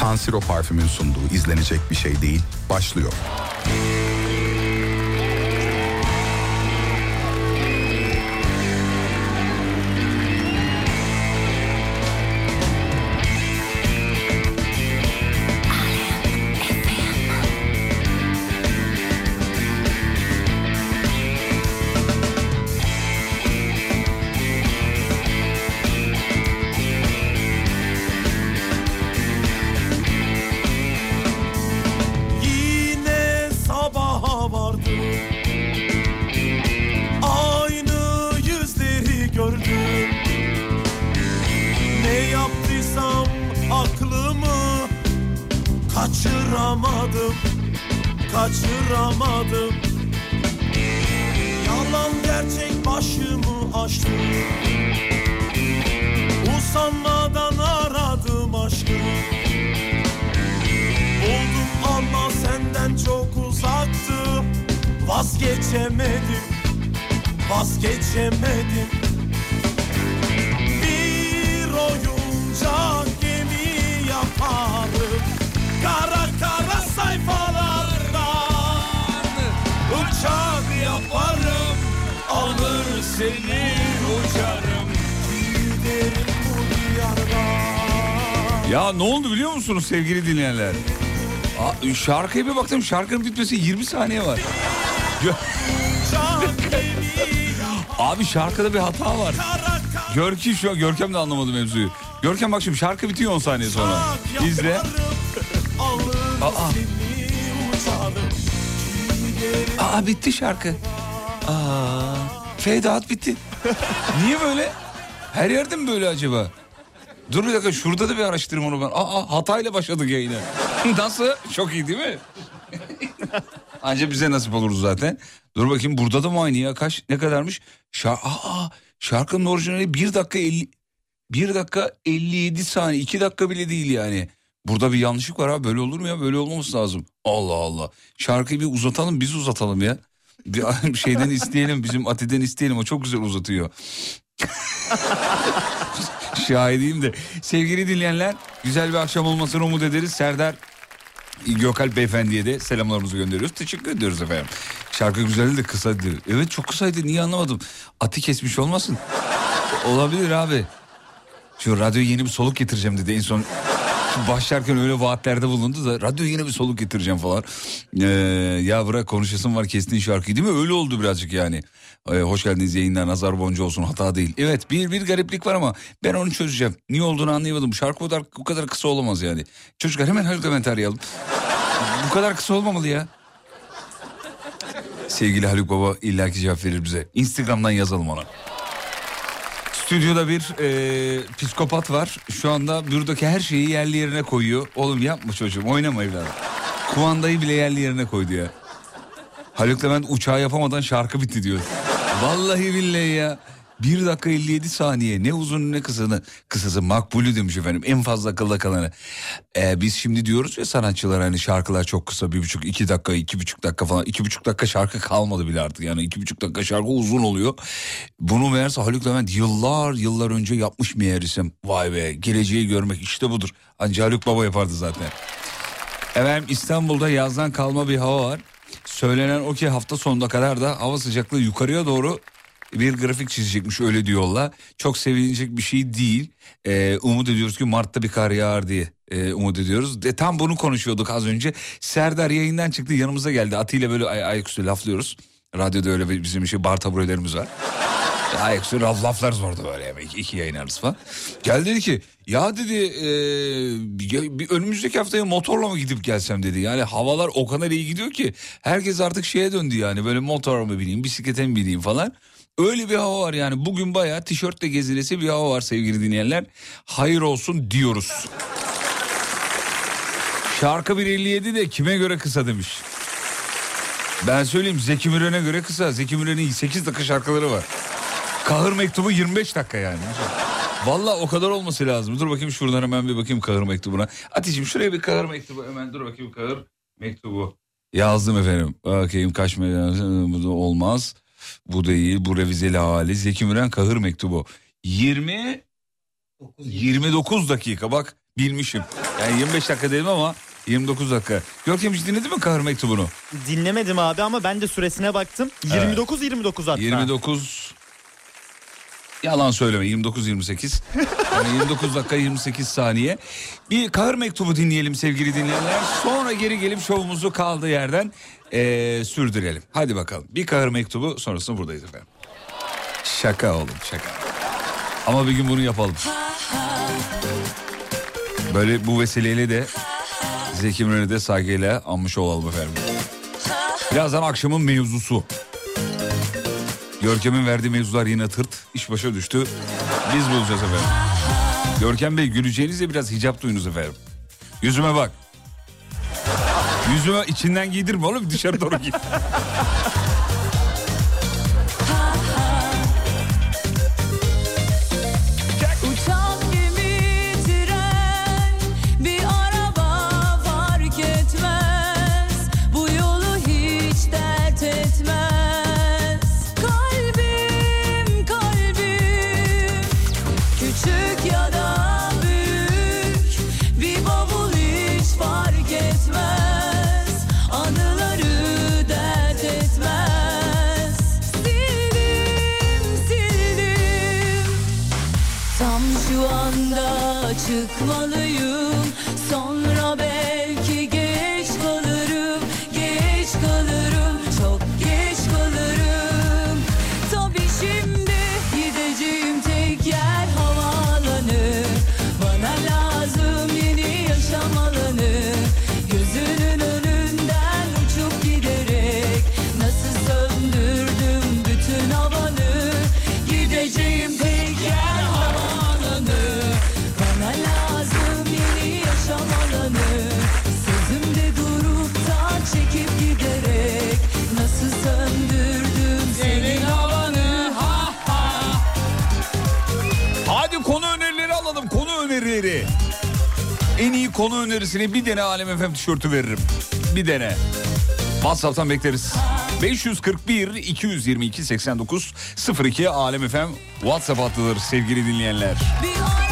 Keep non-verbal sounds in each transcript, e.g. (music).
San Siro parfümün sunduğu izlenecek bir şey değil başlıyor. Sevgili dinleyenler? Aa, şarkıya bir baktım şarkının bitmesi 20 saniye var. (laughs) Abi şarkıda bir hata var. Görkem şu an Görkem de anlamadı mevzuyu. Görkem bak şimdi şarkı bitiyor 10 saniye sonra. İzle. Aa. Aa bitti şarkı. Aa out bitti. Niye böyle? Her yerde mi böyle acaba? Dur bir dakika şurada da bir araştırayım onu ben. Aa hatayla başladık yayına. (laughs) Nasıl? Çok iyi değil mi? (laughs) Anca bize nasip olur zaten. Dur bakayım burada da mı aynı ya? Kaç ne kadarmış? Şar Aa, şarkının orijinali 1 dakika 50 1 dakika 57 saniye 2 dakika bile değil yani. Burada bir yanlışlık var abi böyle olur mu ya? Böyle olmaması lazım. Allah Allah. Şarkıyı bir uzatalım biz uzatalım ya. Bir (laughs) şeyden isteyelim bizim Ati'den isteyelim o çok güzel uzatıyor. (laughs) Şahidiyim de. Sevgili dinleyenler güzel bir akşam olmasını umut ederiz. Serdar Gökalp Beyefendi'ye de selamlarımızı gönderiyoruz. Teşekkür ediyoruz efendim. Şarkı güzeldi de kısaydı. Evet çok kısaydı niye anlamadım. Ati kesmiş olmasın? Olabilir abi. Şu radyoya yeni bir soluk getireceğim dedi en son. Başlarken öyle vaatlerde bulundu da radyoya yeni bir soluk getireceğim falan. Ee, ya bırak konuşasın var kestiğin şarkıyı değil mi? Öyle oldu birazcık yani. Ee, hoş geldiniz yayınlar nazar boncu olsun hata değil. Evet bir bir gariplik var ama ben onu çözeceğim. Niye olduğunu anlayamadım. Şarkı bu kadar, bu kadar kısa olamaz yani. Çocuklar hemen Haluk Levent arayalım. bu kadar kısa olmamalı ya. Sevgili Haluk Baba illaki cevap verir bize. Instagram'dan yazalım ona. Stüdyoda bir e, psikopat var. Şu anda buradaki her şeyi yerli yerine koyuyor. Oğlum yapma çocuğum oynama evladım. Kumandayı bile yerli yerine koydu ya. Haluk Levent uçağı yapamadan şarkı bitti diyor. Vallahi billahi ya. 1 dakika 57 saniye ne uzun ne kısası kısası makbulü demiş efendim en fazla akılda kalanı. Ee, biz şimdi diyoruz ya sanatçılar hani şarkılar çok kısa bir buçuk iki dakika iki buçuk dakika falan iki buçuk dakika şarkı kalmadı bile artık yani iki buçuk dakika şarkı uzun oluyor. Bunu meğerse Haluk Levent yıllar yıllar önce yapmış meğersem vay be geleceği görmek işte budur. Ancak Haluk Baba yapardı zaten. Efendim İstanbul'da yazdan kalma bir hava var. Söylenen o ki hafta sonuna kadar da hava sıcaklığı yukarıya doğru bir grafik çizecekmiş öyle diyorlar. Çok sevinecek bir şey değil. Ee, umut ediyoruz ki Mart'ta bir kar yağar diye e, umut ediyoruz. De, tam bunu konuşuyorduk az önce. Serdar yayından çıktı yanımıza geldi. Atıyla böyle ay ayaküstü laflıyoruz. Radyoda öyle bizim şey bar taburelerimiz var. Ayaküstü laf, laflarız orada böyle yani iki, iki yayın arası falan. Geldi dedi ki ya dedi e, bir- bir önümüzdeki haftaya motorla mı gidip gelsem dedi. Yani havalar o kadar iyi gidiyor ki herkes artık şeye döndü yani böyle motora mı bineyim bisiklete mi bineyim falan. Öyle bir hava var yani bugün bayağı tişörtle gezilesi bir hava var sevgili dinleyenler. Hayır olsun diyoruz. Şarkı 1.57 de kime göre kısa demiş. Ben söyleyeyim Zeki Müren'e göre kısa. Zeki Müren'in 8 dakika şarkıları var. Kahır mektubu 25 dakika yani. Valla o kadar olması lazım. Dur bakayım şuradan hemen bir bakayım kahır mektubuna. Aticim şuraya bir kahır mektubu hemen dur bakayım kahır mektubu. Yazdım efendim. Bakayım kaç me- bu da olmaz. Bu değil bu revizeli hali. Zeki Müren kahır mektubu. 20 29 dakika bak bilmişim. Yani 25 dakika dedim ama 29 dakika. Görkem hiç dinledin mi kahır mektubunu? Dinlemedim abi ama ben de süresine baktım. 29 29 hatta. 29 Yalan söyleme 29 28. (laughs) Yani 29 dakika 28 saniye. Bir kahır mektubu dinleyelim sevgili dinleyenler. Sonra geri gelip şovumuzu kaldığı yerden eee, sürdürelim. Hadi bakalım. Bir kahır mektubu sonrasında buradayız efendim. Şaka oğlum şaka. Ama bir gün bunu yapalım. Böyle bu vesileyle de Zeki Müren'i de saygıyla anmış olalım efendim. Birazdan akşamın mevzusu. Görkem'in verdiği mevzular yine tırt. İş başa düştü. Biz bulacağız efendim. Görkem Bey güleceğinizde biraz hicap duyunuz efendim. Yüzüme bak. Yüzüme içinden giydirme oğlum dışarı doğru git. (laughs) konu önerisini bir dene Alem FM tişörtü veririm. Bir dene. WhatsApp'tan bekleriz. 541 222 89 02 Alem FM WhatsApp hattıdır sevgili dinleyenler. Bir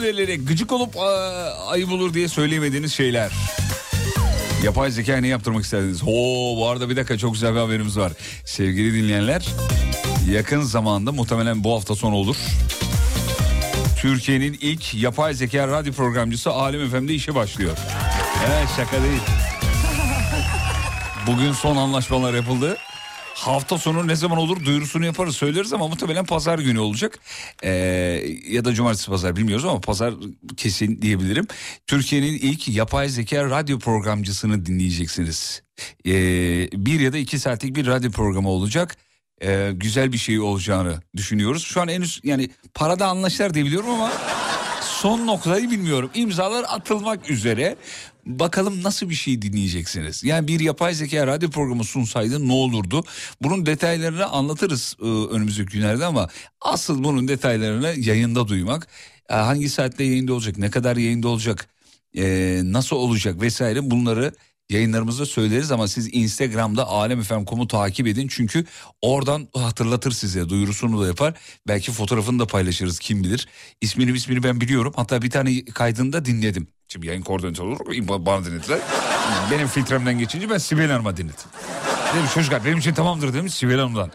Önerileri gıcık olup aa, ayıp olur diye söyleyemediğiniz şeyler. Yapay zeka ne yaptırmak isterdiniz? Oo bu arada bir dakika çok güzel bir haberimiz var. Sevgili dinleyenler yakın zamanda muhtemelen bu hafta sonu olur. Türkiye'nin ilk yapay zeka radyo programcısı Alem FM'de işe başlıyor. Evet şaka değil. Bugün son anlaşmalar yapıldı. Hafta sonu ne zaman olur duyurusunu yaparız söyleriz ama muhtemelen pazar günü olacak. Ee, ya da cumartesi pazar bilmiyoruz ama pazar kesin diyebilirim. Türkiye'nin ilk yapay zeka radyo programcısını dinleyeceksiniz. Ee, bir ya da iki saatlik bir radyo programı olacak. Ee, güzel bir şey olacağını düşünüyoruz. Şu an henüz yani parada anlaşlar diye biliyorum ama son noktayı bilmiyorum. İmzalar atılmak üzere. Bakalım nasıl bir şey dinleyeceksiniz. Yani bir yapay zeka radyo programı sunsaydı ne olurdu? Bunun detaylarını anlatırız e, önümüzdeki günlerde ama asıl bunun detaylarını yayında duymak. E, hangi saatte yayında olacak, ne kadar yayında olacak, e, nasıl olacak vesaire bunları yayınlarımızda söyleriz ama siz Instagram'da alemfm.com'u takip edin. Çünkü oradan hatırlatır size duyurusunu da yapar. Belki fotoğrafını da paylaşırız kim bilir. İsmini ismini ben biliyorum. Hatta bir tane kaydını da dinledim. Şimdi yayın koordinatörü olarak bana dinlediler. Benim filtremden geçince ben Sibel Hanım'a dinledim. Dedim çocuklar benim için tamamdır demiş Sibel Hanım'dan.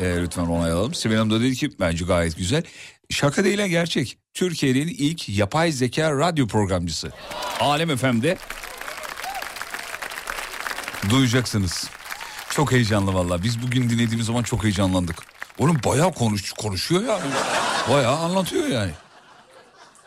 Ee, lütfen onay alalım. Sibel Hanım da dedi ki bence gayet güzel. Şaka değil ha, gerçek. Türkiye'nin ilk yapay zeka radyo programcısı. Alem FM'de duyacaksınız. Çok heyecanlı valla. Biz bugün dinlediğimiz zaman çok heyecanlandık. Oğlum bayağı konuş, konuşuyor yani. Bayağı anlatıyor yani.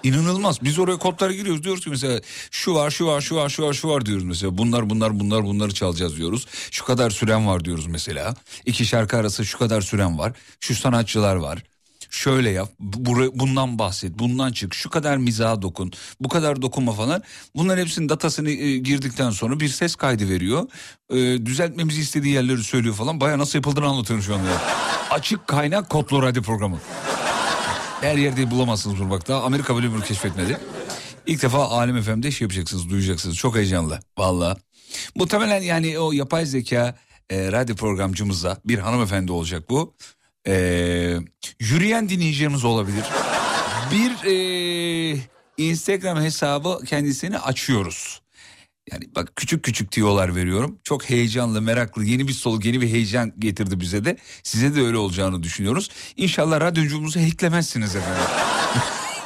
İnanılmaz. Biz oraya kodlara giriyoruz diyoruz ki mesela şu var şu var şu var şu var şu var diyoruz mesela. Bunlar bunlar bunlar bunları çalacağız diyoruz. Şu kadar süren var diyoruz mesela. İki şarkı arası şu kadar süren var. Şu sanatçılar var. Şöyle yap, bu- bundan bahset, bundan çık, şu kadar mizaha dokun, bu kadar dokunma falan. Bunların hepsinin datasını e, girdikten sonra bir ses kaydı veriyor. E, düzeltmemizi istediği yerleri söylüyor falan. Baya nasıl yapıldığını anlatıyorum şu anda. Açık kaynak kodlu radyo programı. Her yerde bulamazsınız bunu bak Amerika böyle bir keşfetmedi. İlk defa Alem FM'de şey yapacaksınız, duyacaksınız. Çok heyecanlı valla. Muhtemelen yani o yapay zeka e, radyo programcımıza bir hanımefendi olacak bu. E, yürüyen dinleyicilerimiz olabilir. Bir e, Instagram hesabı kendisini açıyoruz. Yani bak küçük küçük tiyolar veriyorum. Çok heyecanlı, meraklı, yeni bir soluk, yeni bir heyecan getirdi bize de. Size de öyle olacağını düşünüyoruz. İnşallah radyocumuzu hacklemezsiniz efendim.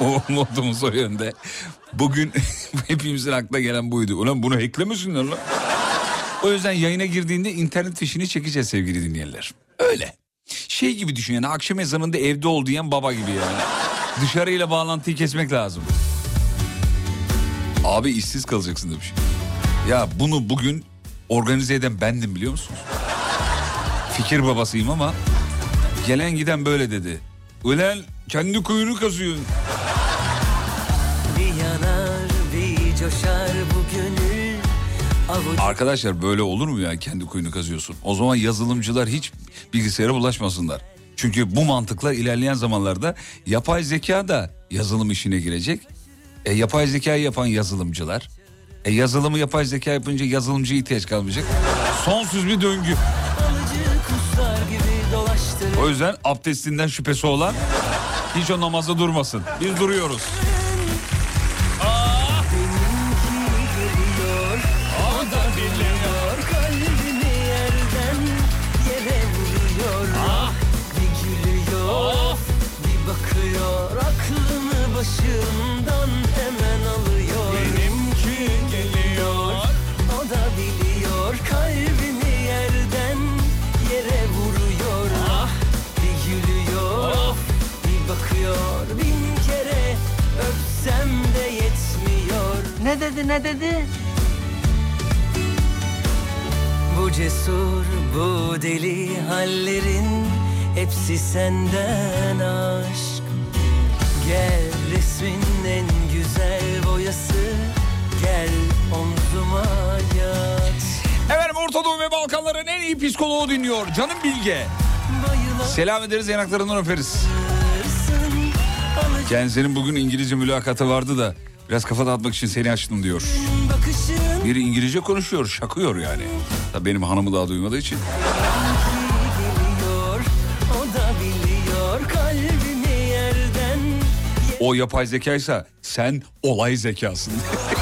(laughs) o modumuz o yönde. Bugün (laughs) hepimizin aklına gelen buydu. Ulan bunu hacklemesinler lan. O yüzden yayına girdiğinde internet fişini çekeceğiz sevgili dinleyenler. Öyle. Şey gibi düşün yani akşam ezanında evde ol diyen baba gibi yani. Dışarıyla bağlantıyı kesmek lazım. Abi işsiz kalacaksın demiş. Ya bunu bugün organize eden bendim biliyor musunuz? Fikir babasıyım ama gelen giden böyle dedi. Ulan kendi kuyunu kazıyorsun. Bir yanar bir coşar bu gönül avuç Arkadaşlar böyle olur mu ya kendi kuyunu kazıyorsun? O zaman yazılımcılar hiç bilgisayara bulaşmasınlar. Çünkü bu mantıkla ilerleyen zamanlarda yapay zeka da yazılım işine girecek. E, yapay zekayı yapan yazılımcılar. E, yazılımı yapay zeka yapınca yazılımcıya ihtiyaç kalmayacak. Sonsuz bir döngü. O yüzden abdestinden şüphesi olan hiç o namazda durmasın. Biz duruyoruz. Dedi ne dedi? Bu cesur bu deli hallerin hepsi senden aşk Gel resmin en güzel boyası gel omzuma yat Efendim Orta Doğu ve Balkanların en iyi psikoloğu dinliyor. Canım Bilge. Selam ederiz yanaklarından öperiz. Kendisinin bugün İngilizce mülakatı vardı da biraz kafa dağıtmak için seni açtım diyor. Biri İngilizce konuşuyor, şakıyor yani. Tabii benim hanımı daha duymadığı için. O yapay zekaysa sen olay zekasın. (laughs)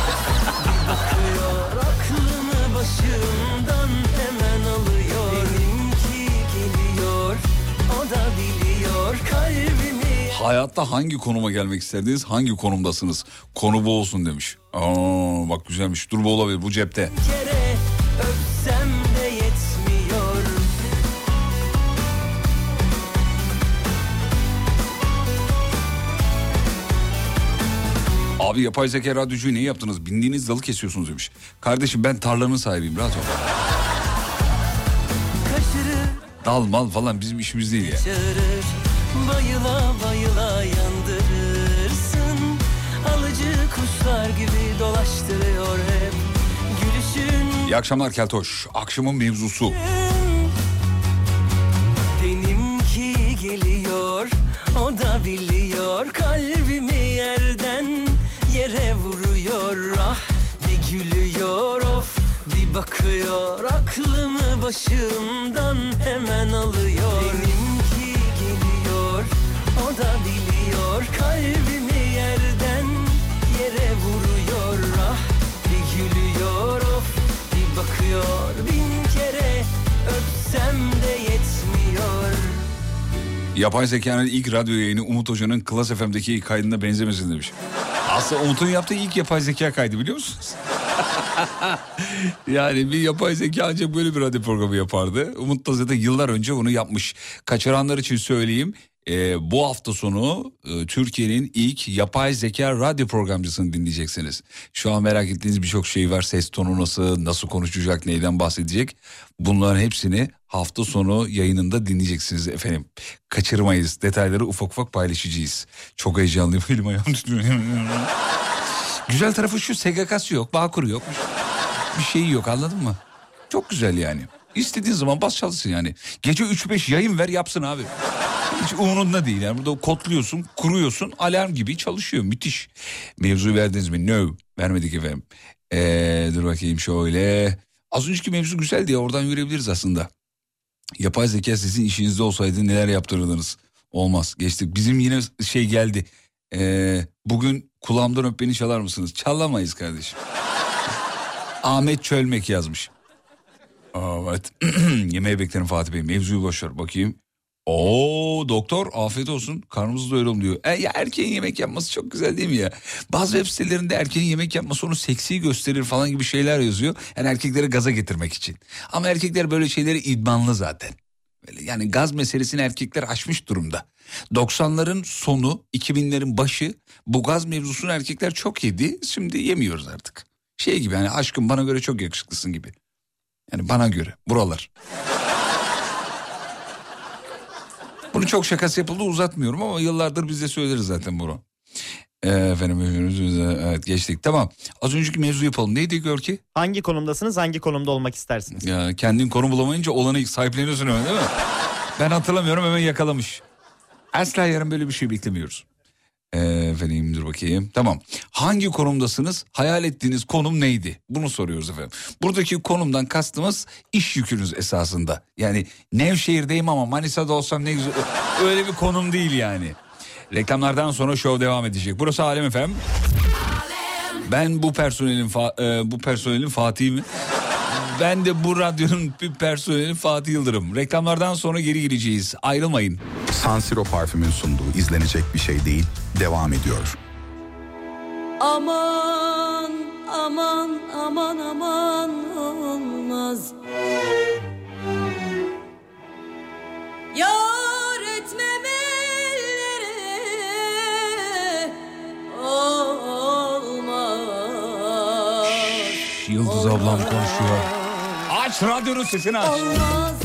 Hayatta hangi konuma gelmek isterdiniz, hangi konumdasınız? Konu bu olsun demiş. Aa, bak güzelmiş. Dur bu olabilir bu cepte. Abi yapay zeka radyocuyu niye yaptınız? Bindiğiniz dalı kesiyorsunuz demiş. Kardeşim ben tarlanın sahibiyim rahat ol. Dal mal falan bizim işimiz değil ya. Bayıla gibi dolaştırıyor hep Gülüşün. İyi akşamlar Keltoş. Akşamın mevzusu. Benimki geliyor o da biliyor. Kalbimi yerden yere vuruyor. Ah bir gülüyor of Bir bakıyor. Aklımı başımdan hemen alıyor. Benimki geliyor o da biliyor. Kalbimi bakıyor Bin kere öpsem de yetmiyor Yapay zekanın ilk radyo yayını Umut Hoca'nın Klas FM'deki kaydına benzemesin demiş. Aslında Umut'un yaptığı ilk yapay zeka kaydı biliyor musunuz? (laughs) yani bir yapay zeka ancak böyle bir radyo programı yapardı. Umut da zaten yıllar önce bunu yapmış. Kaçıranlar için söyleyeyim. Ee, bu hafta sonu e, Türkiye'nin ilk yapay zeka radyo programcısını dinleyeceksiniz. Şu an merak ettiğiniz birçok şey var. Ses tonu nasıl, nasıl konuşacak, neyden bahsedecek. Bunların hepsini hafta sonu yayınında dinleyeceksiniz efendim. Kaçırmayız. Detayları ufak ufak paylaşacağız. Çok heyecanlıyım. (laughs) Elim ayağım. Güzel tarafı şu SGK'sı yok, Bağkur yok. Bir şeyi yok anladın mı? Çok güzel yani. İstediğin zaman bas çalışsın yani. Gece 3-5 yayın ver yapsın abi. Hiç umurunda değil yani. Burada kodluyorsun, kuruyorsun, alarm gibi çalışıyor. Müthiş. Mevzuyu verdiniz mi? No. Vermedik efendim. Ee, dur bakayım şöyle. Az önceki mevzu güzeldi ya oradan yürüyebiliriz aslında. Yapay zeka sizin işinizde olsaydı neler yaptırırdınız? Olmaz. Geçtik. Bizim yine şey geldi. Ee, bugün kulağımdan öp beni çalar mısınız? Çalamayız kardeşim. (laughs) Ahmet Çölmek yazmış. Evet. (clears throat) Yemeğe beklerim Fatih Bey. Mevzuyu boşver bakayım. Oo doktor afiyet olsun karnımızı doyuralım diyor. E, ya erkeğin yemek yapması çok güzel değil mi ya? Bazı web sitelerinde erkeğin yemek yapması onu seksi gösterir falan gibi şeyler yazıyor. Yani erkekleri gaza getirmek için. Ama erkekler böyle şeyleri idmanlı zaten. Yani gaz meselesini erkekler aşmış durumda. 90'ların sonu 2000'lerin başı bu gaz mevzusunu erkekler çok yedi. Şimdi yemiyoruz artık. Şey gibi yani aşkım bana göre çok yakışıklısın gibi. Yani bana göre buralar. Bunu çok şakası yapıldı uzatmıyorum ama yıllardır biz de söyleriz zaten bunu. Ee, efendim evet geçtik tamam. Az önceki mevzu yapalım. Neydi Görki? Hangi konumdasınız, hangi konumda olmak istersiniz? Ya kendin konu bulamayınca olanı sahipleniyorsun hemen değil mi? ben hatırlamıyorum hemen yakalamış. Asla yarın böyle bir şey beklemiyoruz. Efendim dur bakayım. Tamam. Hangi konumdasınız? Hayal ettiğiniz konum neydi? Bunu soruyoruz efendim. Buradaki konumdan kastımız iş yükünüz esasında. Yani Nevşehir'deyim ama Manisa'da olsam ne güzel. Öyle bir konum değil yani. Reklamlardan sonra show devam edecek. Burası Alem efendim. Ben bu personelin fa- e, bu personelin Fatih'i mi? Ben de bu radyonun bir personeli Fatih Yıldırım. Reklamlardan sonra geri geleceğiz. Ayrılmayın. Sansiro parfümün sunduğu izlenecek bir şey değil devam ediyor. Aman aman aman aman olmaz Yar etmem ellere olmaz Yıldız ablam konuşuyor. Aç radyonun sesini aç. Olmaz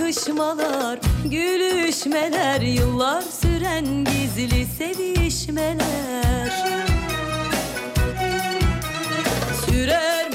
bakışmalar, gülüşmeler Yıllar süren gizli sevişmeler. Sürer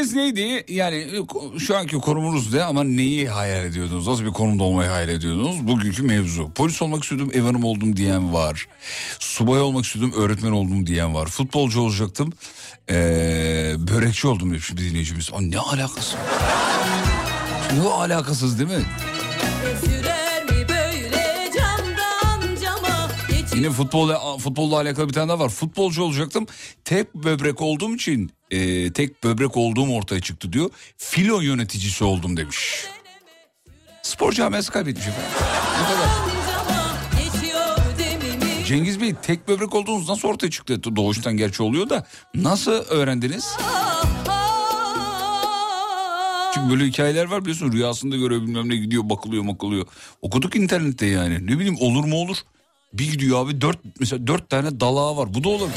hedefiniz neydi? Yani şu anki konumunuz ne ama neyi hayal ediyordunuz? Nasıl bir konumda olmayı hayal ediyordunuz? Bugünkü mevzu. Polis olmak istiyordum, ev hanımı oldum diyen var. Subay olmak istiyordum, öğretmen oldum diyen var. Futbolcu olacaktım, ee, börekçi oldum demiş bir dinleyicimiz. Aa, ne alakası? Ne alakasız değil mi? Yine futbolla, futbolla alakalı bir tane daha var. Futbolcu olacaktım. Tek böbrek olduğum için e, tek böbrek olduğum ortaya çıktı diyor. Filo yöneticisi oldum demiş. Spor camiası kaybetmiş efendim. Bu kadar. Cengiz Bey tek böbrek olduğunuz nasıl ortaya çıktı? Doğuştan gerçi oluyor da nasıl öğrendiniz? Çünkü böyle hikayeler var biliyorsun rüyasında görüyor bilmem ne gidiyor bakılıyor makılıyor. Okuduk internette yani ne bileyim olur mu olur. Bir gidiyor abi dört mesela dört tane dalağı var bu da olur.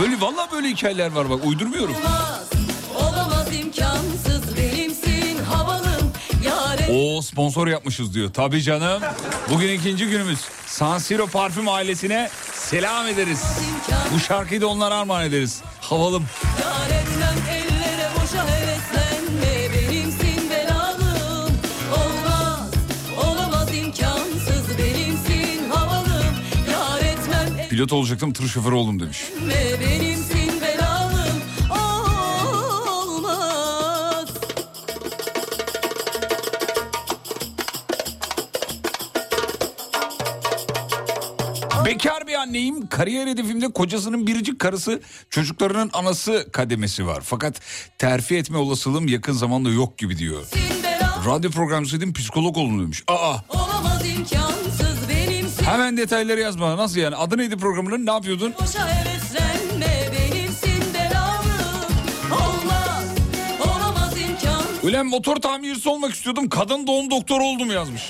Böyle vallahi böyle hikayeler var bak uydurmuyorum. Olamaz, olamaz imkansız benimsin havalım Yâre O sponsor yapmışız diyor. Tabii canım. Bugün ikinci günümüz. San Siro Parfüm ailesine selam ederiz. Bu şarkıyı da onlara armağan ederiz. Havalım. Yar etmem ellere Pilot olacaktım tır şoförü oldum demiş. belalım Bekar bir anneyim. Kariyer hedefimde kocasının biricik karısı, çocuklarının anası kademesi var. Fakat terfi etme olasılığım yakın zamanda yok gibi diyor. Radyo programcısıydım psikolog oldum demiş. Aa benimsin hemen detayları yazma. Nasıl yani? Adı neydi programının? Ne yapıyordun? Ulan motor tamircisi olmak istiyordum. Kadın doğum doktoru oldum yazmış.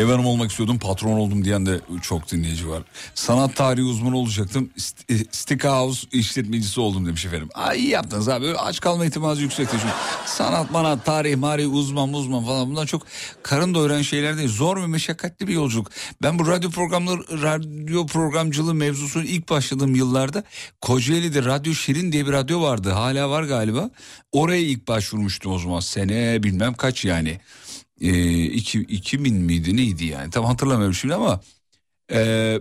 Ev hanım olmak istiyordum patron oldum diyen de çok dinleyici var. Sanat tarihi uzmanı olacaktım. St- e, Steakhouse işletmecisi oldum demiş efendim. Ay iyi yaptınız abi. Aç kalma ihtimali yüksekti çünkü. Sanat, manat, tarih, marih, uzman, uzman falan bunlar çok karın doyuran şeyler değil. Zor ve meşakkatli bir yolculuk. Ben bu radyo programları, radyo programcılığı mevzusunu ilk başladığım yıllarda Kocaeli'de Radyo Şirin diye bir radyo vardı. Hala var galiba. Oraya ilk başvurmuştum o zaman. Sene bilmem kaç yani. Ee, iki, 2000 miydi neydi yani? Tam hatırlamıyorum şimdi ama ee,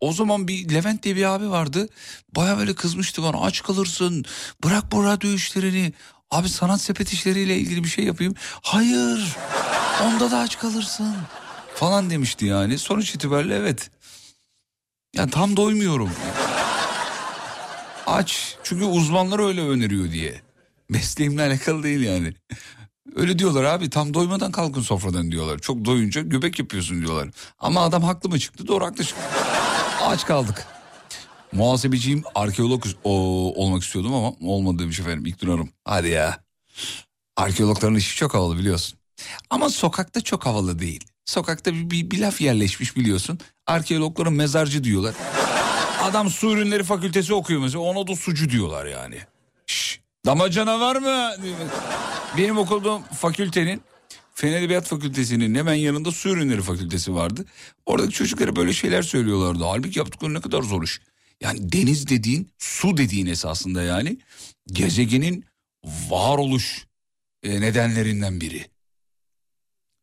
o zaman bir Levent diye bir abi vardı. Baya böyle kızmıştı bana. Aç kalırsın bırak bu radyo işlerini. Abi sanat sepet işleriyle ilgili bir şey yapayım. Hayır onda da aç kalırsın falan demişti yani. Sonuç itibariyle evet. Yani tam doymuyorum. Aç çünkü uzmanlar öyle öneriyor diye. Mesleğimle alakalı değil yani Öyle diyorlar abi tam doymadan kalkın sofradan diyorlar. Çok doyunca göbek yapıyorsun diyorlar. Ama adam haklı mı çıktı? Doğru haklı çıktı. Aç kaldık. Muhasebeciyim arkeolog o, olmak istiyordum ama olmadı demiş efendim İlknur Hanım. Hadi ya. Arkeologların işi çok havalı biliyorsun. Ama sokakta çok havalı değil. Sokakta bir, bir, bir laf yerleşmiş biliyorsun. Arkeologların mezarcı diyorlar. Adam su ürünleri fakültesi okuyor mesela ona da sucu diyorlar yani. Şş, damacana var mı? Benim okuduğum fakültenin Fen Edebiyat Fakültesi'nin hemen yanında su ürünleri fakültesi vardı. Oradaki çocuklara böyle şeyler söylüyorlardı. Halbuki yaptıkları ne kadar zor iş. Yani deniz dediğin, su dediğin esasında yani gezegenin varoluş e, nedenlerinden biri.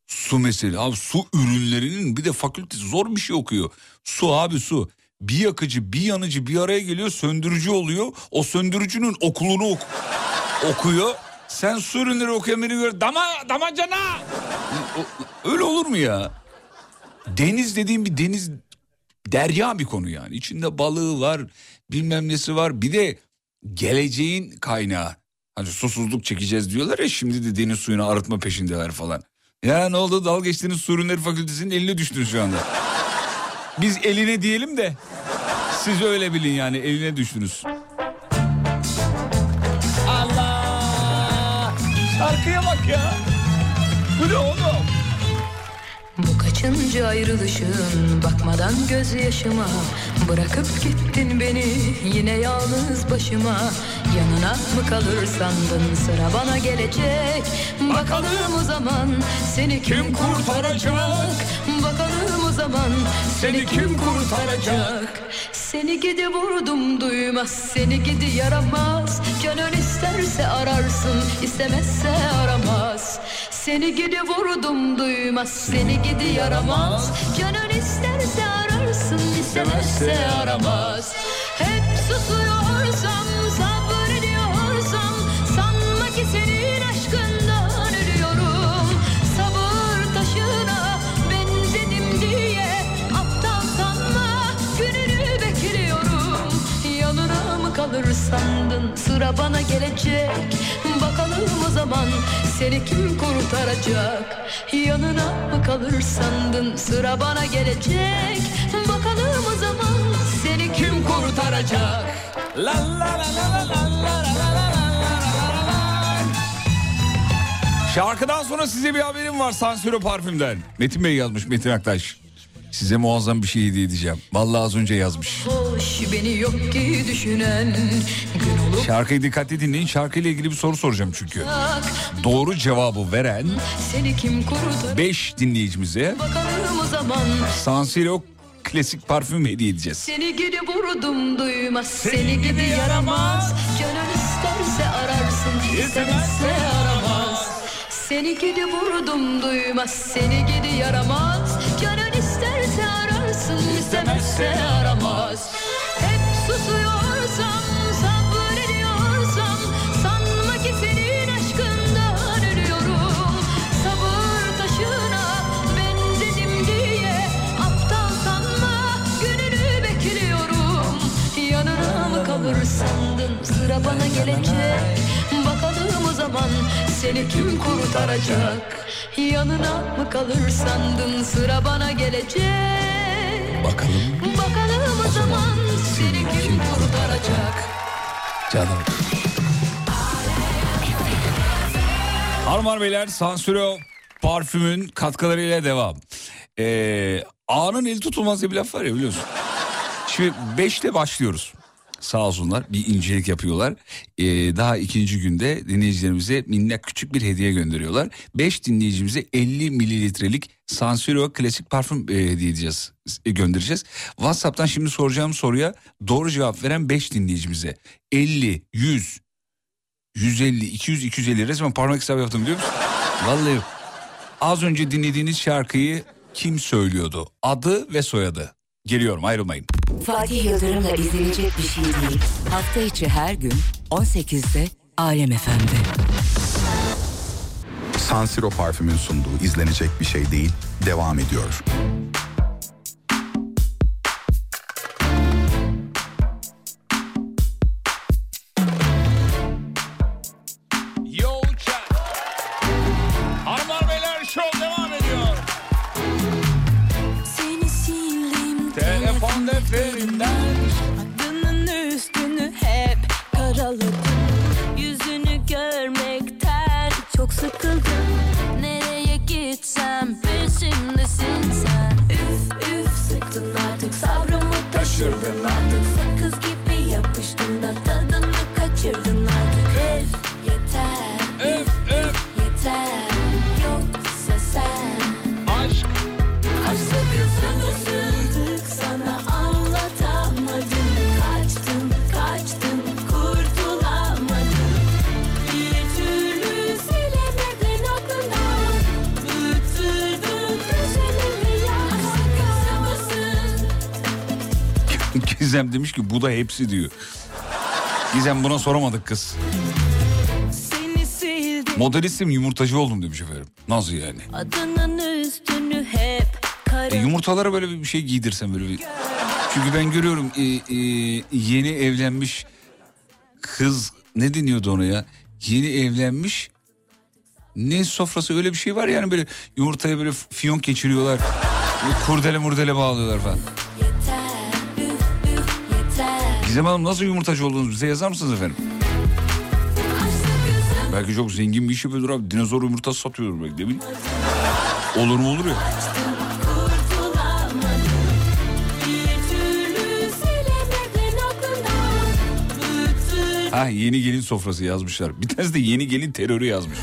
Su meselesi. Abi su ürünlerinin bir de fakültesi zor bir şey okuyor. Su abi su. Bir yakıcı bir yanıcı bir araya geliyor söndürücü oluyor. O söndürücünün okulunu ok- okuyor. Sen su ürünleri okuyan biri gör. Dama, damacana. Öyle olur mu ya? Deniz dediğim bir deniz derya bir konu yani. İçinde balığı var bilmem nesi var. Bir de geleceğin kaynağı. Hani susuzluk çekeceğiz diyorlar ya şimdi de deniz suyunu arıtma peşindeler falan. Ya ne oldu dal geçtiğiniz su ürünleri fakültesinin eline düştünüz şu anda. Biz eline diyelim de siz öyle bilin yani eline düştünüz. Allah! Şarkıya bak ya. Bu ne oğlum? Bu kaçıncı ayrılışın bakmadan gözyaşıma Bırakıp gittin beni yine yalnız başıma Yanına mı kalır sandın sıra bana gelecek Bakalım o zaman seni kim kurtaracak Bakalım o zaman seni kim kurtaracak? Seni gidi vurdum duymaz seni gidi yaramaz. Canın isterse ararsın istemezse aramaz. Seni gidi vurdum duymaz seni gidi yaramaz. Canın isterse ararsın istemezse aramaz sıra bana gelecek Bakalım o zaman seni kim kurtaracak Yanına mı kalır sandın sıra bana gelecek Bakalım o zaman seni kim kurtaracak La la la la la la la la la Şarkıdan sonra size bir haberim var sansürü parfümden. Metin Bey yazmış Metin Aktaş. Size muazzam bir şey hediye edeceğim. Vallahi az önce yazmış. Hoş beni yok ki düşünen Gün olup Şarkıyı dikkatli dinleyin. Şarkıyla ilgili bir soru soracağım çünkü. Doğru cevabı veren seni kim kurtaracak 5 dinleyicimize Sansiro klasik parfüm hediye edeceğiz. Seni gidi vurdum duymaz Seni gidi yaramaz Canın isterse ararsın istemezse aramaz Seni gidi vurdum duymaz Seni gidi yaramaz ararsın istemezse aramaz. Hep susuyorsam sabrediyorsam Sanma ki senin aşkından ölüyorum Sabır taşına benzedim diye Aptal sanma gününü bekliyorum. Yanına mı kalır sandın sıra bana gelecek? Bakalım o zaman seni kim kurtaracak? Yanına mı kalır sandın sıra bana gelecek Bakalım Bakalım o zaman seni kim kurtaracak canım. Hanımlar beyler Sansiro parfümün katkılarıyla devam. Ee, A'nın eli tutulmaz diye bir laf var ya biliyorsun. Şimdi 5'te başlıyoruz. Sağ olsunlar bir incelik yapıyorlar. Ee, daha ikinci günde dinleyicilerimize minnak küçük bir hediye gönderiyorlar. 5 dinleyicimize 50 mililitrelik Sansiro klasik parfüm e, hediye edeceğiz, e, göndereceğiz. WhatsApp'tan şimdi soracağım soruya doğru cevap veren 5 dinleyicimize 50, 100, 150, 200, 250 resmen parmak hesabı yaptım biliyor musun? Vallahi az önce dinlediğiniz şarkıyı kim söylüyordu? Adı ve soyadı. Geliyorum ayrılmayın. Fatih Yıldırım'la izlenecek bir şey değil. Hafta içi her gün 18'de Alem FM'de. Sansiro parfümün sunduğu izlenecek bir şey değil devam ediyor. reminded Gizem demiş ki bu da hepsi diyor. Gizem buna soramadık kız. Modelistim yumurtacı oldum demiş efendim. Nasıl yani? E, yumurtalara böyle bir şey giydirsem böyle bir... Çünkü ben görüyorum e, e, yeni evlenmiş kız ne deniyordu ona ya? Yeni evlenmiş ne sofrası öyle bir şey var yani böyle yumurtaya böyle fiyonk geçiriyorlar. Kurdele murdele bağlıyorlar falan. Gizem Hanım nasıl yumurtacı oldunuz bize yazar mısınız efendim? Belki çok zengin bir iş yapıyordur abi. Dinozor yumurtası satıyordur belki de. Olur mu olur ya. Ha yeni gelin sofrası yazmışlar. Bir tanesi de yeni gelin terörü yazmış.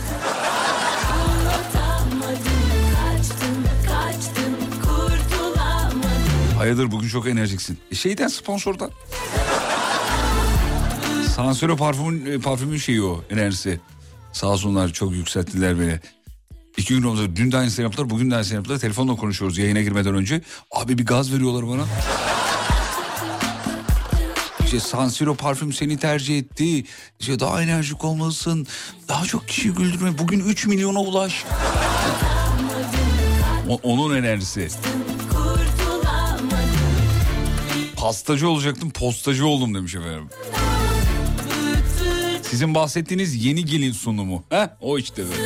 Hayırdır bugün çok enerjiksin. E, şeyden sponsordan. Sansöre parfümün, e, parfümün şeyi o enerjisi. Sağ olsunlar çok yükselttiler beni. İki gün oldu. Dün de aynısını yaptılar. Bugün de aynısını yaptılar. Telefonla konuşuyoruz yayına girmeden önce. Abi bir gaz veriyorlar bana. İşte Sansiro parfüm seni tercih etti. İşte daha enerjik olmalısın. Daha çok kişi güldürme. Bugün 3 milyona ulaş. O- onun enerjisi. Pastacı olacaktım postacı oldum demiş efendim. Sizin bahsettiğiniz yeni gelin sunumu. Heh, o işte böyle.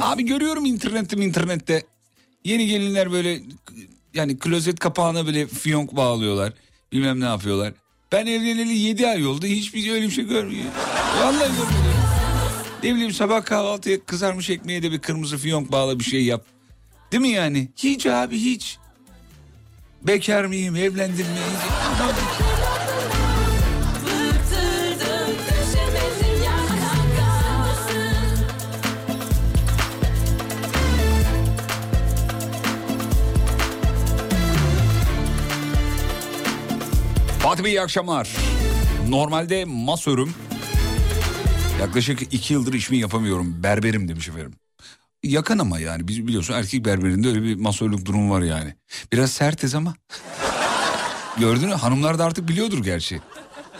Abi görüyorum internette internette. Yeni gelinler böyle yani klozet kapağına böyle fiyonk bağlıyorlar. Bilmem ne yapıyorlar. Ben evleneli 7 ay oldu. Hiçbir öyle bir şey görmüyorum. Vallahi görmedim. Ne bileyim sabah kahvaltıya kızarmış ekmeğe de bir kırmızı fiyonk bağla bir şey yap. Değil mi yani? Hiç abi hiç. Bekar mıyım, evlendim mi? Hiç- Fatih Bey iyi akşamlar. Normalde masörüm. Yaklaşık iki yıldır işimi yapamıyorum. Berberim demiş efendim. Yakın ama yani biz biliyorsun erkek berberinde öyle bir masörlük durum var yani. Biraz sertiz ama. Gördün mü? Hanımlar da artık biliyordur gerçi.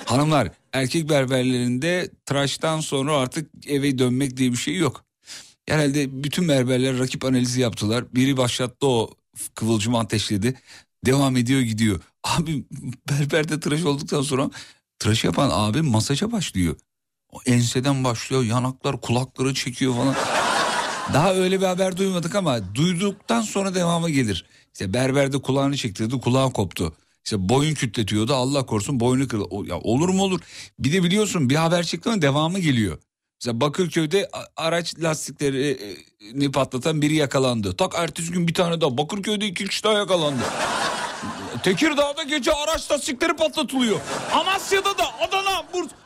Hanımlar erkek berberlerinde tıraştan sonra artık eve dönmek diye bir şey yok. Herhalde bütün berberler rakip analizi yaptılar. Biri başlattı o kıvılcımı ateşledi. Devam ediyor gidiyor. Abi berberde tıraş olduktan sonra tıraş yapan abi masaja başlıyor. O enseden başlıyor yanaklar kulakları çekiyor falan. Daha öyle bir haber duymadık ama duyduktan sonra devamı gelir. İşte berberde kulağını çektirdi kulağı koptu. İşte boyun kütletiyordu Allah korusun boynu kırıldı. Ya olur mu olur. Bir de biliyorsun bir haber çıktı mı devamı geliyor. Mesela Bakırköy'de araç lastiklerini patlatan biri yakalandı. Tak ertesi gün bir tane daha Bakırköy'de iki kişi daha yakalandı. Tekirdağ'da gece araç lastikleri patlatılıyor. Amasya'da da Adana, Bursa.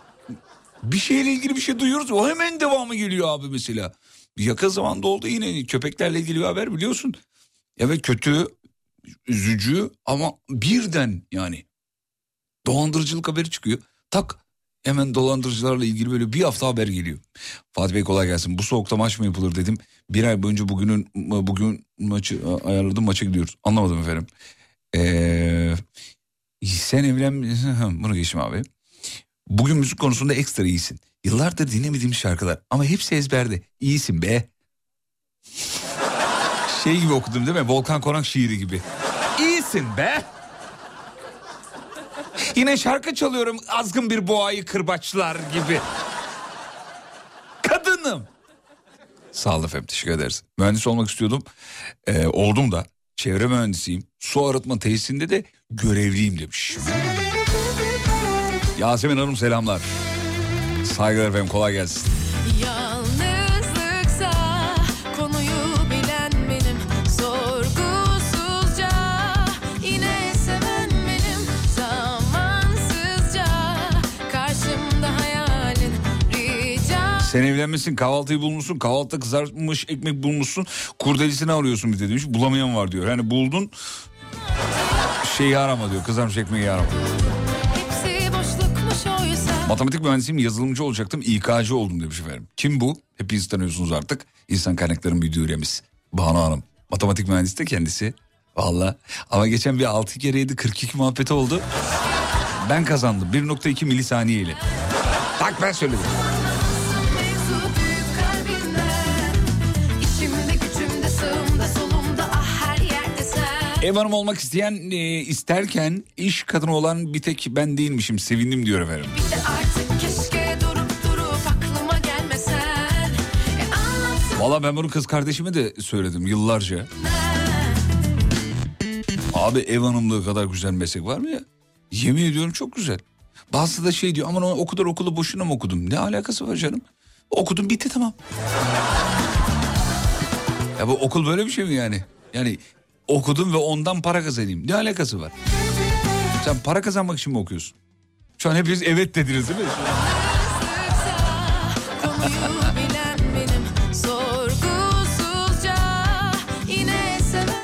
Bir şeyle ilgili bir şey duyuyoruz. O hemen devamı geliyor abi mesela. Yakın zamanda oldu yine köpeklerle ilgili bir haber biliyorsun. Evet kötü, üzücü ama birden yani dolandırıcılık haberi çıkıyor. Tak hemen dolandırıcılarla ilgili böyle bir hafta haber geliyor. Fatih Bey kolay gelsin. Bu soğukta maç mı yapılır dedim. Bir ay boyunca bugünün bugün maçı ayarladım maça gidiyoruz. Anlamadım efendim. Ee, sen evlen... Bunu geçtim abi. Bugün müzik konusunda ekstra iyisin. Yıllardır dinlemediğim şarkılar ama hepsi ezberde. İyisin be. Şey gibi okudum değil mi? Volkan Konak şiiri gibi. İyisin be. Yine şarkı çalıyorum azgın bir boğayı kırbaçlar gibi. Kadınım. Sağ olun efendim teşekkür ederiz. Mühendis olmak istiyordum. Ee, oldum da. Çevre mühendisiyim. Su arıtma tesisinde de görevliyim demiş. Yasemin Hanım selamlar. Saygılar efendim kolay gelsin. Yalnızlıksa Sen evlenmişsin kahvaltıyı bulmuşsun kahvaltıda kızarmış ekmek bulmuşsun kurdelisini arıyorsun bir de demiş bulamayan var diyor. Yani buldun şeyi arama diyor kızarmış ekmeği arama. Matematik mühendisiyim yazılımcı olacaktım İK'cı oldum demiş efendim. Kim bu? Hepiniz tanıyorsunuz artık. İnsan kaynakları müdüremiz Banu Hanım. Matematik mühendisi de kendisi. Valla ama geçen bir 6 kere 7 42 muhabbeti oldu. Ben kazandım 1.2 milisaniye ile. Tak ben söyledim. Ev hanım olmak isteyen e, isterken iş kadını olan bir tek ben değilmişim sevindim diyor efendim. De artık keşke durup durup aklıma gelmesen E Valla ben bunu kız kardeşime de söyledim yıllarca. Abi ev hanımlığı kadar güzel meslek var mı ya? Yemin ediyorum çok güzel. Bazısı da şey diyor aman o kadar okulu boşuna mı okudum? Ne alakası var canım? Okudum bitti tamam. Ya bu okul böyle bir şey mi yani? Yani okudum ve ondan para kazanayım. Ne alakası var? Sen para kazanmak için mi okuyorsun? Şu an hepiniz evet dediniz değil mi?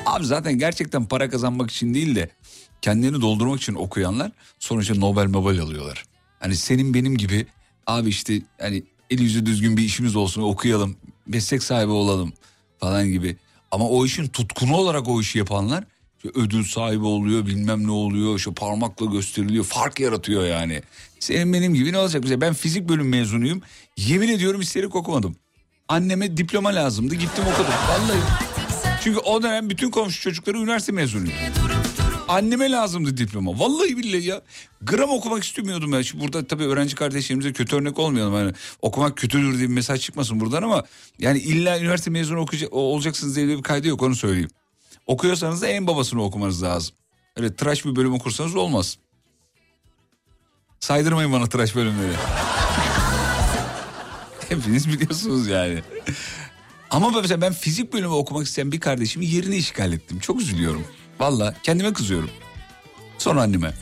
Abi zaten gerçekten para kazanmak için değil de kendini doldurmak için okuyanlar sonuçta Nobel Nobel alıyorlar. Hani senin benim gibi abi işte hani el yüzü düzgün bir işimiz olsun okuyalım meslek sahibi olalım falan gibi. Ama o işin tutkunu olarak o işi yapanlar işte ödül sahibi oluyor bilmem ne oluyor şu parmakla gösteriliyor fark yaratıyor yani. Senin benim gibi ne olacak bize ben fizik bölüm mezunuyum yemin ediyorum isteyerek okumadım. Anneme diploma lazımdı gittim okudum vallahi. Çünkü o dönem bütün komşu çocukları üniversite mezunuydu. Anneme lazımdı diploma. Vallahi billahi ya. Gram okumak istemiyordum ya. Şimdi burada tabii öğrenci kardeşlerimize kötü örnek olmayalım. Yani okumak kötüdür diye bir mesaj çıkmasın buradan ama yani illa üniversite mezunu okuyacak, olacaksınız diye bir kaydı yok onu söyleyeyim. Okuyorsanız da en babasını okumanız lazım. Öyle tıraş bir bölüm okursanız olmaz. Saydırmayın bana tıraş bölümleri. (laughs) Hepiniz biliyorsunuz yani. Ama mesela ben fizik bölümü okumak isteyen bir kardeşimin yerini işgal ettim. Çok üzülüyorum. Valla kendime kızıyorum. Sonra anneme.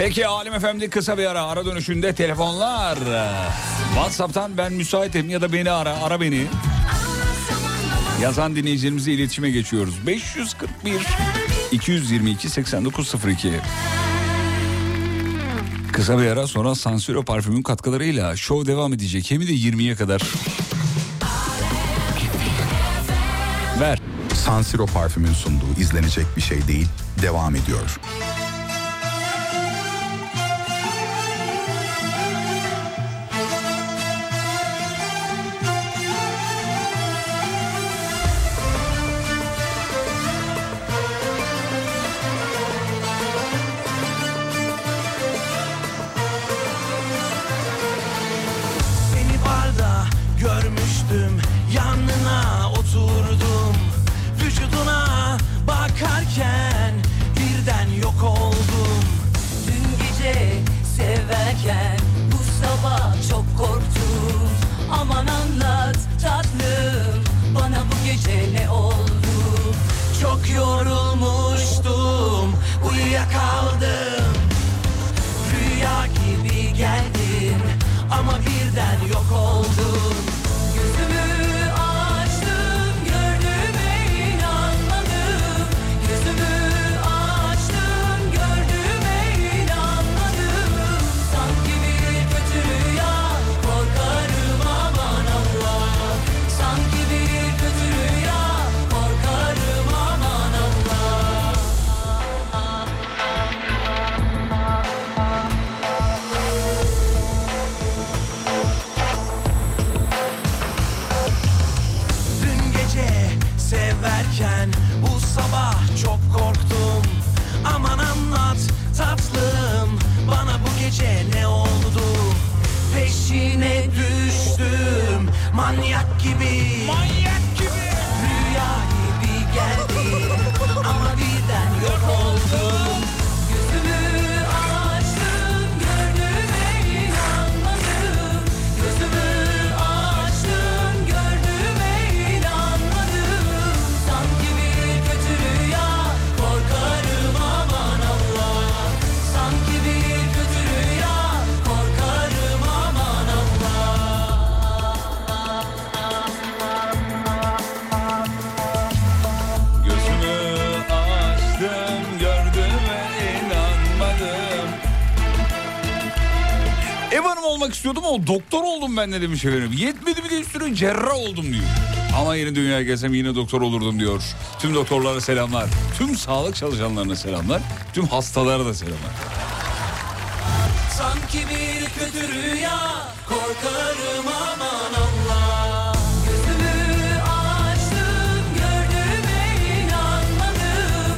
Peki Alim Efendi kısa bir ara. Ara dönüşünde telefonlar. Whatsapp'tan ben müsaitim ya da beni ara. Ara beni. Yazan dinleyicilerimizle iletişime geçiyoruz. 541 222 8902 Kısa bir ara sonra Sansiro parfümün katkılarıyla şov devam edecek. Hem de 20'ye kadar. Ver. San Siro parfümün sunduğu izlenecek bir şey değil, devam ediyor. İstiyordum ama doktor oldum ben de demiş efendim. Yetmedi bir de üstüne cerrah oldum diyor. Ama yine dünyaya gelsem yine doktor olurdum diyor. Tüm doktorlara selamlar. Tüm sağlık çalışanlarına selamlar. Tüm hastalara da selamlar. Sanki bir kötü rüya korkarım aman Allah açtım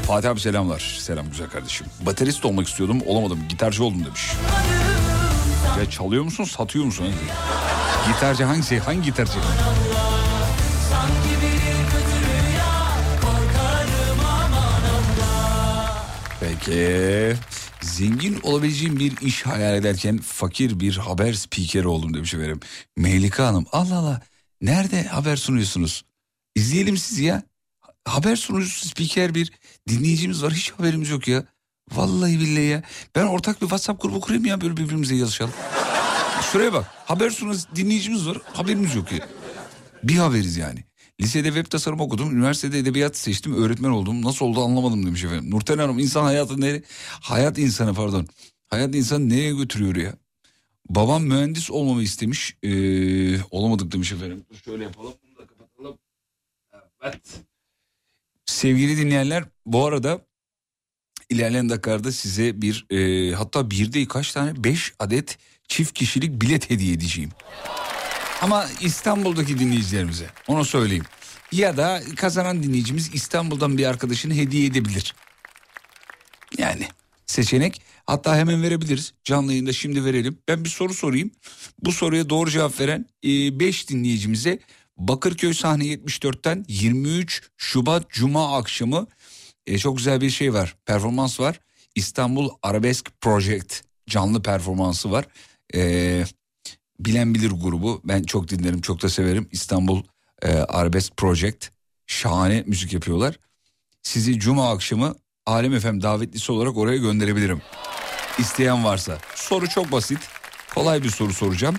Fatih abi selamlar. Selam güzel kardeşim. Baterist olmak istiyordum olamadım. Gitarcı oldum demiş. Ya çalıyor musun satıyor musun? Gitarcı hangisi? Hangi gitarcı? Peki. Zengin olabileceğim bir iş hayal ederken fakir bir haber spikeri oldum demiş efendim. Melika Hanım Allah Allah nerede haber sunuyorsunuz? İzleyelim sizi ya. Haber sunucusu spiker bir dinleyicimiz var hiç haberimiz yok ya. Vallahi billahi ya. Ben ortak bir WhatsApp grubu kurayım ya böyle birbirimize yazışalım. Şuraya bak haber sunucusu dinleyicimiz var haberimiz yok ya. Bir haberiz yani. Lisede web tasarım okudum. Üniversitede edebiyat seçtim. Öğretmen oldum. Nasıl oldu anlamadım demiş efendim. Nurten Hanım insan hayatı nereye... Hayat insanı pardon. Hayat insanı nereye götürüyor ya? Babam mühendis olmamı istemiş. Ee, olamadık demiş efendim. Dur şöyle yapalım. Bunu da kapatalım. Evet. Sevgili dinleyenler bu arada ilerleyen dakikalarda size bir e, hatta bir değil kaç tane beş adet çift kişilik bilet hediye edeceğim. Ama İstanbul'daki dinleyicilerimize onu söyleyeyim. Ya da kazanan dinleyicimiz İstanbul'dan bir arkadaşını hediye edebilir. Yani seçenek hatta hemen verebiliriz. Canlı yayında şimdi verelim. Ben bir soru sorayım. Bu soruya doğru cevap veren 5 dinleyicimize Bakırköy sahne 74'ten 23 Şubat Cuma akşamı e, çok güzel bir şey var. Performans var. İstanbul Arabesk Project canlı performansı var. E, Bilen Bilir grubu. Ben çok dinlerim, çok da severim. İstanbul e, Arabesk Project. Şahane müzik yapıyorlar. Sizi cuma akşamı Alem FM davetlisi olarak oraya gönderebilirim. İsteyen varsa. Soru çok basit. Kolay bir soru soracağım.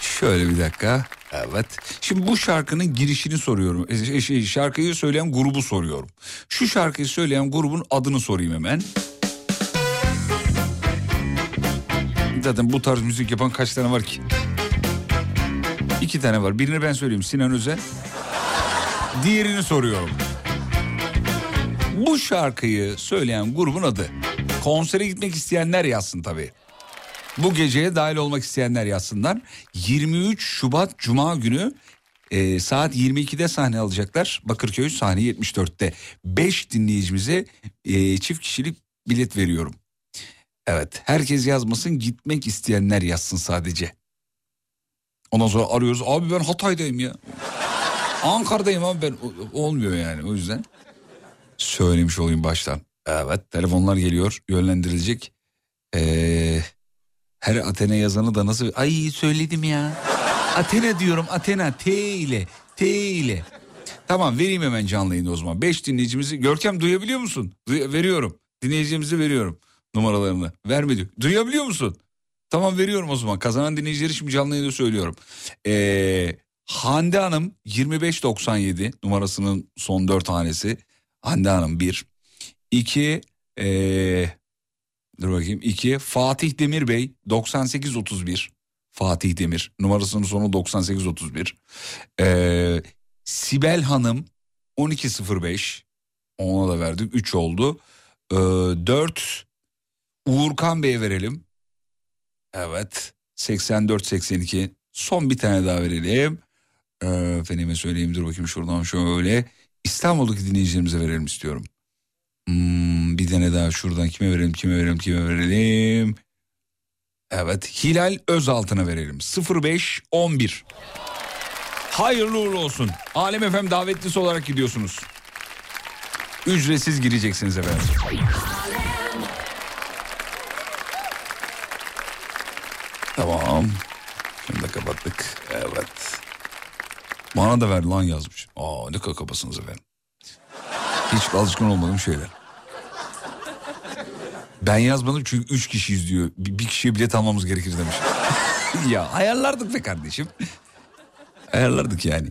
Şöyle bir dakika. Evet. Şimdi bu şarkının girişini soruyorum. E, Şey, şarkıyı söyleyen grubu soruyorum. Şu şarkıyı söyleyen grubun adını sorayım hemen. Zaten bu tarz müzik yapan kaç tane var ki? İki tane var. Birini ben söyleyeyim Sinan Özel. Diğerini soruyorum. Bu şarkıyı söyleyen grubun adı. Konsere gitmek isteyenler yazsın tabii. Bu geceye dahil olmak isteyenler yazsınlar. 23 Şubat Cuma günü e, saat 22'de sahne alacaklar. Bakırköy sahne 74'te. 5 dinleyicimize e, çift kişilik bilet veriyorum. Evet herkes yazmasın gitmek isteyenler yazsın sadece. Ondan sonra arıyoruz abi ben Hatay'dayım ya. Ankara'dayım abi ben olmuyor yani o yüzden. Söylemiş olayım baştan. Evet telefonlar geliyor yönlendirilecek. Ee, her Athena yazanı da nasıl... Ay söyledim ya. Athena diyorum Athena T ile T ile. Tamam vereyim hemen canlı yayında o zaman. Beş dinleyicimizi Görkem duyabiliyor musun? Duy- veriyorum. Dinleyicimizi veriyorum numaralarını. Vermedi. Duyabiliyor musun? Tamam veriyorum o zaman. Kazanan dinleyicileri şimdi canlı yayında söylüyorum. Ee, Hande Hanım 2597 numarasının son dört tanesi. Hande Hanım 1. 2 ee, dur bakayım 2 Fatih Demir Bey 9831. Fatih Demir numarasının sonu 9831. Ee, Sibel Hanım 1205 ona da verdik 3 oldu. Ee, 4 Uğurkan Bey'e verelim. Evet 84-82 son bir tane daha verelim. Ee, efendime söyleyeyim dur bakayım şuradan şöyle. İstanbul'daki dinleyicilerimize verelim istiyorum. Hmm, bir tane daha şuradan kime verelim kime verelim kime verelim. Evet Hilal Özaltın'a verelim 0511. Hayırlı uğurlu olsun. Alem FM davetlisi olarak gidiyorsunuz. Ücretsiz gireceksiniz efendim. Tamam. Şimdi de kapattık. Evet. Bana da ver lan yazmış. Aa ne kakabasınız efendim. Hiç alışkın olmadığım şeyler. Ben yazmadım çünkü üç kişiyiz diyor. Bir, bir kişiye bilet almamız gerekir demiş. (laughs) ya ayarlardık be kardeşim. Ayarlardık yani.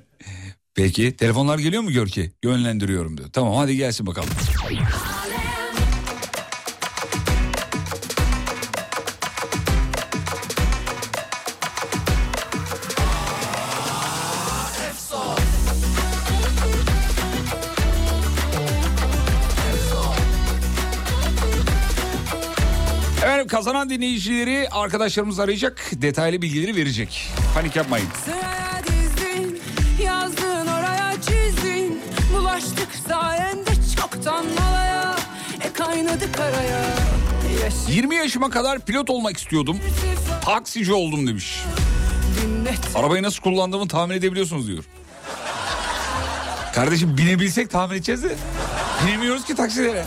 Peki telefonlar geliyor mu Görki? Yönlendiriyorum diyor. Tamam hadi gelsin bakalım. Efendim kazanan dinleyicileri arkadaşlarımız arayacak. Detaylı bilgileri verecek. Panik yapmayın. Sıraya dizdin, yazdın oraya çizdin. Bulaştık sayende çoktan malaya, e kaynadı karaya. Yaş 20 yaşıma kadar pilot olmak istiyordum. Taksici oldum demiş. Arabayı nasıl kullandığımı tahmin edebiliyorsunuz diyor. Kardeşim binebilsek tahmin edeceğiz de. Binemiyoruz ki taksilere.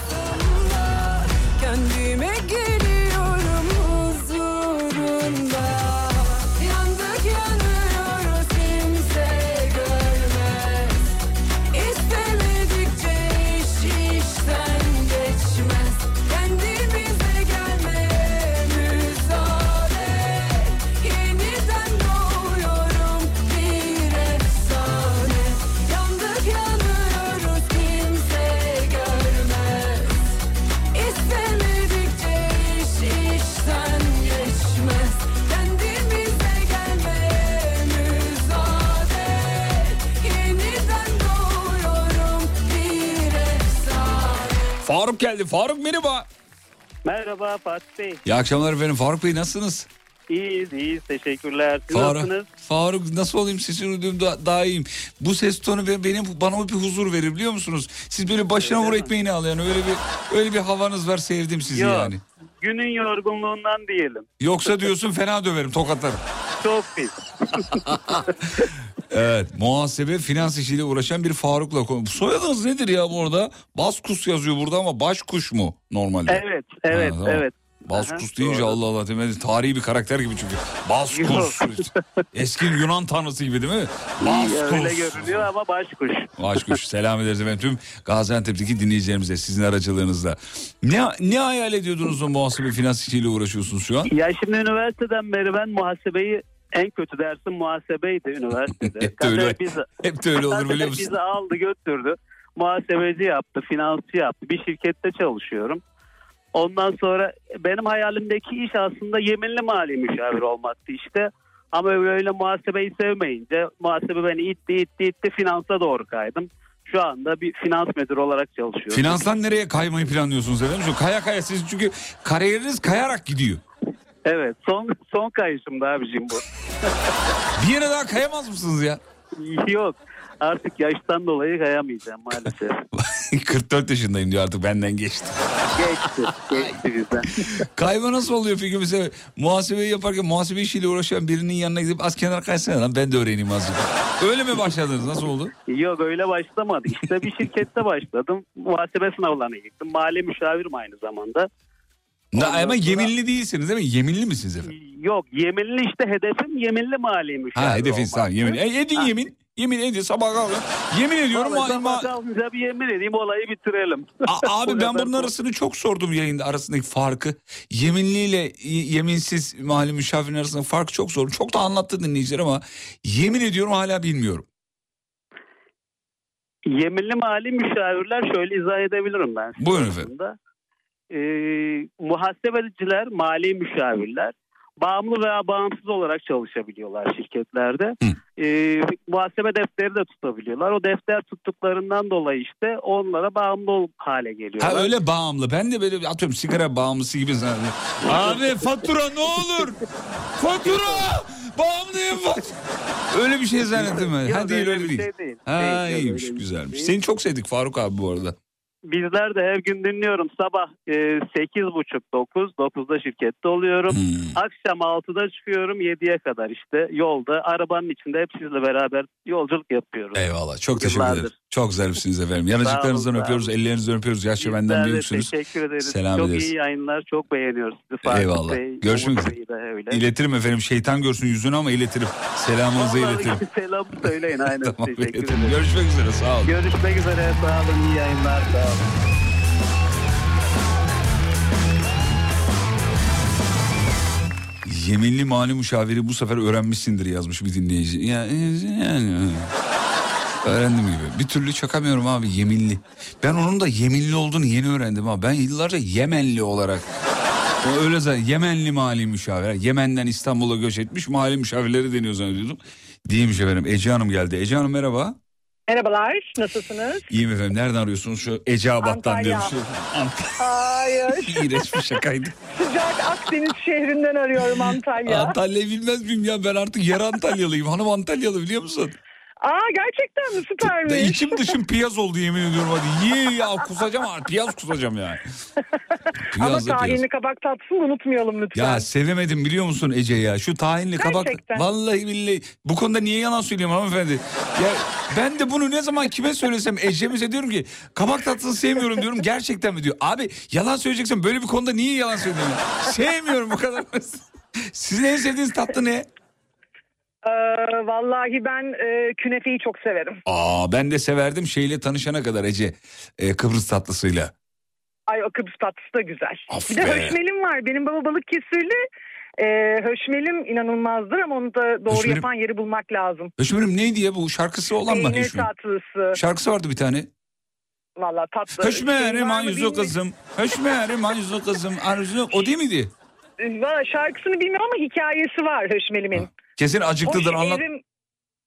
Faruk geldi. Faruk merhaba. Merhaba Fatih Bey. İyi akşamlar efendim. Faruk Bey nasılsınız? İyiyiz, iyiyiz. Teşekkürler. Siz Faruk, nasılsınız? Faruk nasıl olayım sesini duyduğum da, daha iyiyim. Bu ses tonu be- benim bana bir huzur verir biliyor musunuz? Siz böyle başına vur ekmeğini al yani öyle bir öyle bir havanız var sevdim sizi Yok. yani. Günün yorgunluğundan diyelim. Yoksa diyorsun fena döverim tokatlarım. Çok pis. (laughs) Evet muhasebe finans işiyle uğraşan bir Faruk'la konu. Soyadınız nedir ya bu arada? Baskus yazıyor burada ama başkuş mu normalde? Evet, evet, Ha, tamam. evet. Baskus Aha, deyince doğru. Allah Allah demedi. Tarihi bir karakter gibi çünkü. Baskus. (laughs) Eski Yunan tanrısı gibi değil mi? Baskus. Öyle görünüyor ama başkuş. Başkuş. (laughs) Selam ederiz efendim tüm Gaziantep'teki dinleyicilerimize sizin aracılığınızla. Ne, ne hayal ediyordunuz o muhasebe finans işiyle uğraşıyorsunuz şu an? Ya şimdi üniversiteden beri ben muhasebeyi en kötü dersim muhasebeydi üniversitede. (laughs) Hep de öyle. Bizi, Hep de öyle olur biliyor musun? bizi aldı götürdü. Muhasebeci yaptı, finansçı yaptı. Bir şirkette çalışıyorum. Ondan sonra benim hayalimdeki iş aslında yeminli mali müşavir olmaktı işte. Ama öyle muhasebeyi sevmeyince muhasebe beni itti itti itti finansa doğru kaydım. Şu anda bir finans müdürü olarak çalışıyorum. Finanstan nereye kaymayı planlıyorsunuz efendim? Kaya kaya siz çünkü kariyeriniz kayarak gidiyor. Evet son son kayışım da abicim bu. Bir yere daha kayamaz mısınız ya? Yok artık yaştan dolayı kayamayacağım maalesef. (laughs) 44 yaşındayım diyor artık benden geçti. Geçti. Geçti bizden. (laughs) Kayma nasıl oluyor peki mesela muhasebeyi yaparken muhasebe işiyle uğraşan birinin yanına gidip az kenara kaysana lan ben de öğreneyim azıcık. Öyle mi başladınız nasıl oldu? Yok öyle başlamadı. İşte bir şirkette başladım. Muhasebe sınavlarına gittim. Mali müşavirim aynı zamanda. Na, Ondan ama sonra- yeminli değilsiniz değil mi? Yeminli misiniz efendim? Yok yeminli işte hedefim yeminli mali müşavir Ha olmaktı. tamam yemin. E, edin Ha. yemin. Yemin edin sabah kalkın. Yemin ediyorum. Vallahi sabah kalkınca bir yemin edeyim olayı bitirelim. A- (laughs) abi ben bunun arasını çok sordum yayında arasındaki farkı. Yeminliyle yeminsiz mali müşavirin arasındaki farkı çok sordum. Çok da anlattı dinleyiciler ama yemin ediyorum hala bilmiyorum. Yeminli mali müşavirler şöyle izah edebilirim ben Buyurun efendim. aslında. Ee, muhasebeciler, mali müşavirler bağımlı veya bağımsız olarak çalışabiliyorlar şirketlerde. Ee, muhasebe defteri de tutabiliyorlar. O defter tuttuklarından dolayı işte onlara bağımlı hale geliyorlar. Ha öyle bağımlı. Ben de böyle atıyorum sigara bağımlısı gibi zannediyorum. Abi fatura ne olur? Fatura! Bağımlıyım fatura. Öyle bir şey zannettim ben. Ha değil öyle öyle değil. şey değil. Ha iyiymiş şey güzelmiş. değil. Seni çok sevdik Faruk abi bu arada. Bizler de her gün dinliyorum. Sabah e, 8.30-9, 9'da şirkette oluyorum. Hmm. Akşam 6'da çıkıyorum 7'ye kadar işte yolda arabanın içinde hep sizle beraber yolculuk yapıyoruz. Eyvallah çok teşekkür Yıllardır. ederim. Çok zarifsiniz efendim. Olun, öpüyoruz, ellerinizden öpüyoruz. Yaşça benden de büyüksünüz. Teşekkür ederiz. Selam Çok ederiz. iyi yayınlar. Çok beğeniyoruz sizi Fatih Eyvallah. Bey. Görüşmek üzere. İletirim efendim. Şeytan görsün yüzünü ama iletirim. (laughs) Selamınızı iletirim. (laughs) Selam söyleyin aynen. (laughs) tamam Teşekkür iletirim. ederim. Görüşmek üzere sağ olun. Görüşmek üzere. Sağ olun. İyi yayınlar. Sağ olun. Yeminli mali müşaviri bu sefer öğrenmişsindir yazmış bir dinleyici. Ya, yani, öğrendim gibi. Bir türlü çakamıyorum abi yeminli. Ben onun da yeminli olduğunu yeni öğrendim abi. Ben yıllarca Yemenli olarak. O öyle zaten Yemenli mali müşavir. Yemen'den İstanbul'a göç etmiş mali müşavirleri deniyor zannediyordum. Değilmiş efendim. Ece Hanım geldi. Ece Hanım merhaba. Merhabalar, nasılsınız? İyiyim efendim. Nereden arıyorsunuz? Şu Eceabat'tan Antalya. diyormuş. Hayır, (laughs) İğrenç bir şakaydı. sıcak Akdeniz şehrinden arıyorum Antalya. Antalya'yı bilmez miyim ya? Ben artık yarı Antalyalıyım. Hanım Antalyalı biliyor musun? Aa gerçekten mi? Da Süpermiş. içim dışım piyaz oldu yemin ediyorum hadi. Ye ya kusacağım piyaz kusacağım yani. (laughs) Ama tahinli kabak tatlısını unutmayalım lütfen. Ya sevemedim biliyor musun Ece ya? Şu tahinli kabak. Gerçekten. Vallahi billahi. Bu konuda niye yalan söylüyorum hanımefendi? Ya ben de bunu ne zaman kime söylesem Ece'mize diyorum ki kabak tatlısını sevmiyorum diyorum. Gerçekten mi diyor. Abi yalan söyleyeceksen böyle bir konuda niye yalan söylüyorsun? Sevmiyorum bu kadar. (laughs) Sizin en sevdiğiniz tatlı ne? Ee, vallahi ben e, künefeyi çok severim. Aa ben de severdim şeyle tanışana kadar Ece. Ee, Kıbrıs tatlısıyla. Ay o Kıbrıs tatlısı da güzel. Of bir de be. höşmelim var. Benim baba balık kesirli. Ee, höşmelim inanılmazdır ama onu da doğru Höşmelim- yapan yeri bulmak lazım. Höşmerim neydi ya bu şarkısı olan mı? Peynir tatlısı. Şarkısı vardı bir tane. Valla tatlı. Höşmerim bilmiyorum. kızım. Höşmerim ayuzu kızım. Arzu. O değil miydi? Valla şarkısını bilmiyorum ama hikayesi var höşmelimin. Kesin acıklıdır Hoş anlat. erim,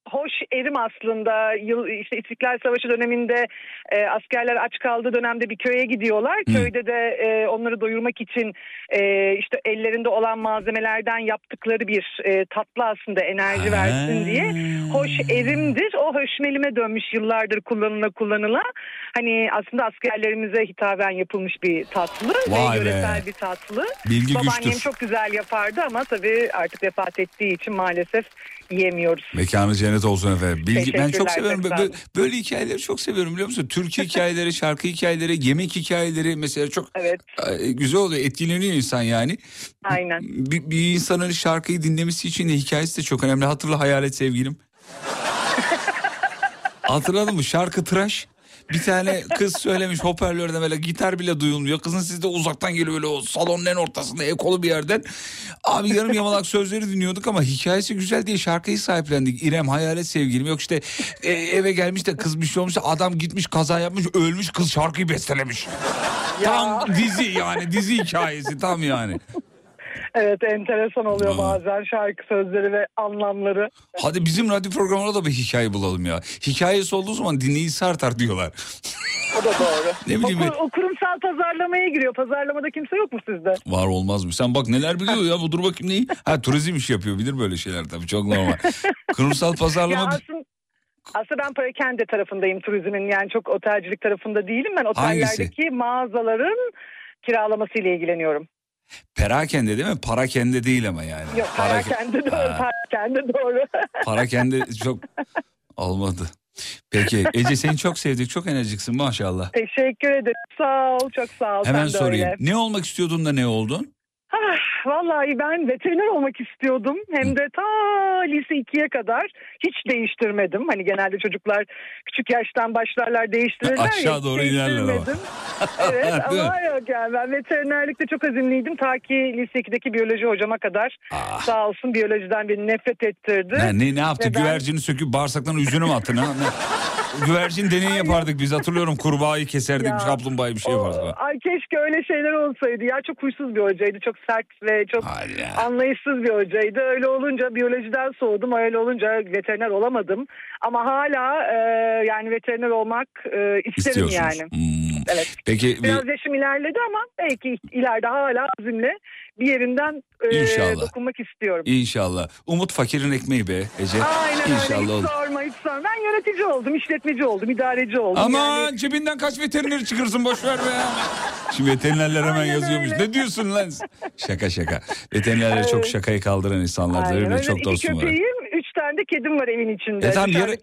hoş erim aslında. Yıl, işte İstiklal Savaşı döneminde e, askerler aç kaldığı dönemde bir köye gidiyorlar. Hı. Köyde de e, onları doyurmak için e, işte ellerinde olan malzemelerden yaptıkları bir e, tatlı aslında enerji versin diye. Hoş erimdir. O höşmelime dönmüş yıllardır kullanıla kullanıla. Hani aslında askerlerimize hitaben yapılmış bir tatlı Vay ve be. yöresel bir tatlı. Bilgi Babaannem güçtür. çok güzel yapardı ama tabii artık vefat ettiği için maalesef yiyemiyoruz. Mekanı cennet olsun efendim. Bilgi, ben çok seviyorum. çok Bö- sağ bö- olun. Böyle hikayeleri çok seviyorum biliyor musun? Türkü hikayeleri, (laughs) şarkı hikayeleri, yemek hikayeleri mesela çok Evet e, güzel oluyor. Etkileniyor insan yani. aynen. Bir, bir insanın şarkıyı dinlemesi için de hikayesi de çok önemli. Hatırla hayalet sevgilim. (laughs) Hatırladın mı? Şarkı tıraş. Bir tane kız söylemiş hoparlörde böyle gitar bile duyulmuyor. Kızın sesi de uzaktan geliyor böyle o salonun en ortasında ekolu bir yerden. Abi yarım yamalak sözleri dinliyorduk ama hikayesi güzel diye şarkıyı sahiplendik. İrem hayalet sevgilim yok işte e, eve gelmiş de kız bir şey olmuş da adam gitmiş kaza yapmış ölmüş kız şarkıyı bestelemiş. Tam dizi yani dizi hikayesi tam yani. Evet enteresan oluyor Aa. bazen şarkı sözleri ve anlamları. Hadi bizim radyo programına da bir hikaye bulalım ya. Hikayesi olduğu zaman dinleyicisi artar diyorlar. O da doğru. (laughs) Ne bileyim o, o kurumsal pazarlamaya giriyor. Pazarlamada kimse yok mu sizde? Var olmaz mı? Sen bak neler biliyor ya bu dur bakayım neyi? Ha turizm iş yapıyor bilir böyle şeyler tabii çok normal. (laughs) Kurumsal Ya pazarlama aslında, aslında ben Parakende tarafındayım turizmin. Yani çok otelcilik tarafında değilim. Ben otellerdeki mağazaların kiralamasıyla ilgileniyorum. Perakende değil mi? Parakende değil ama yani. Yok Para- Parakende doğru. Ha, Parakende doğru. (laughs) parakende çok olmadı. Peki Ece seni çok sevdik çok enerjiksin maşallah. Teşekkür ederim. Sağ ol. Çok sağ ol. Hemen sorayım. öyle. Ne olmak istiyordun da ne oldun? Ah, vallahi ben veteriner olmak istiyordum. Hem de ta lise 2'ye kadar hiç değiştirmedim. Hani genelde çocuklar küçük yaştan başlarlar değiştirirler. ya, Aşağı doğru inerler (laughs) ama. evet ama yok yani ben veterinerlikte çok azimliydim. Ta ki lise 2'deki biyoloji hocama kadar Ah. sağ olsun biyolojiden beni nefret ettirdi. Ne, ne, ne yaptı? Ve ben- Güvercini söküp bağırsaklarının yüzüne mi attın? Ha? (laughs) Güvercin deneyi yapardık biz hatırlıyorum. Kurbağayı keserdik, Ya, kaplumbağayı bir şey o- yapardık. Ay keşke öyle şeyler olsaydı. Ya çok huysuz bir hocaydı. Çok sert ve çok Hadi ya. anlayışsız bir hocaydı. Öyle olunca biyolojiden soğudum. Öyle olunca veteriner olamadım. Ama hala e, yani veteriner olmak e, isterim yani. Hmm. Evet. Peki bir- Biraz yaşım ilerledi ama belki ileride hala azimle bir yerinden e, İnşallah. dokunmak istiyorum. İnşallah. Umut fakirin ekmeği be Ece. Aynen öyle. İnşallah Hiç olur. sorma hiç sorma. Ben yönetici oldum, işletmeci oldum, idareci oldum. Ama Yani cebinden kaç veterineri çıkırsın boş ver be. Şimdi veterinerler hemen Aynen yazıyormuş. öyle. Ne diyorsun lan? Şaka şaka. Veterinerler çok Evet. şakayı kaldıran insanlardır. Aynen öyle. çok dostum var. Tane de kedim var evin içinde. E tamam yarı,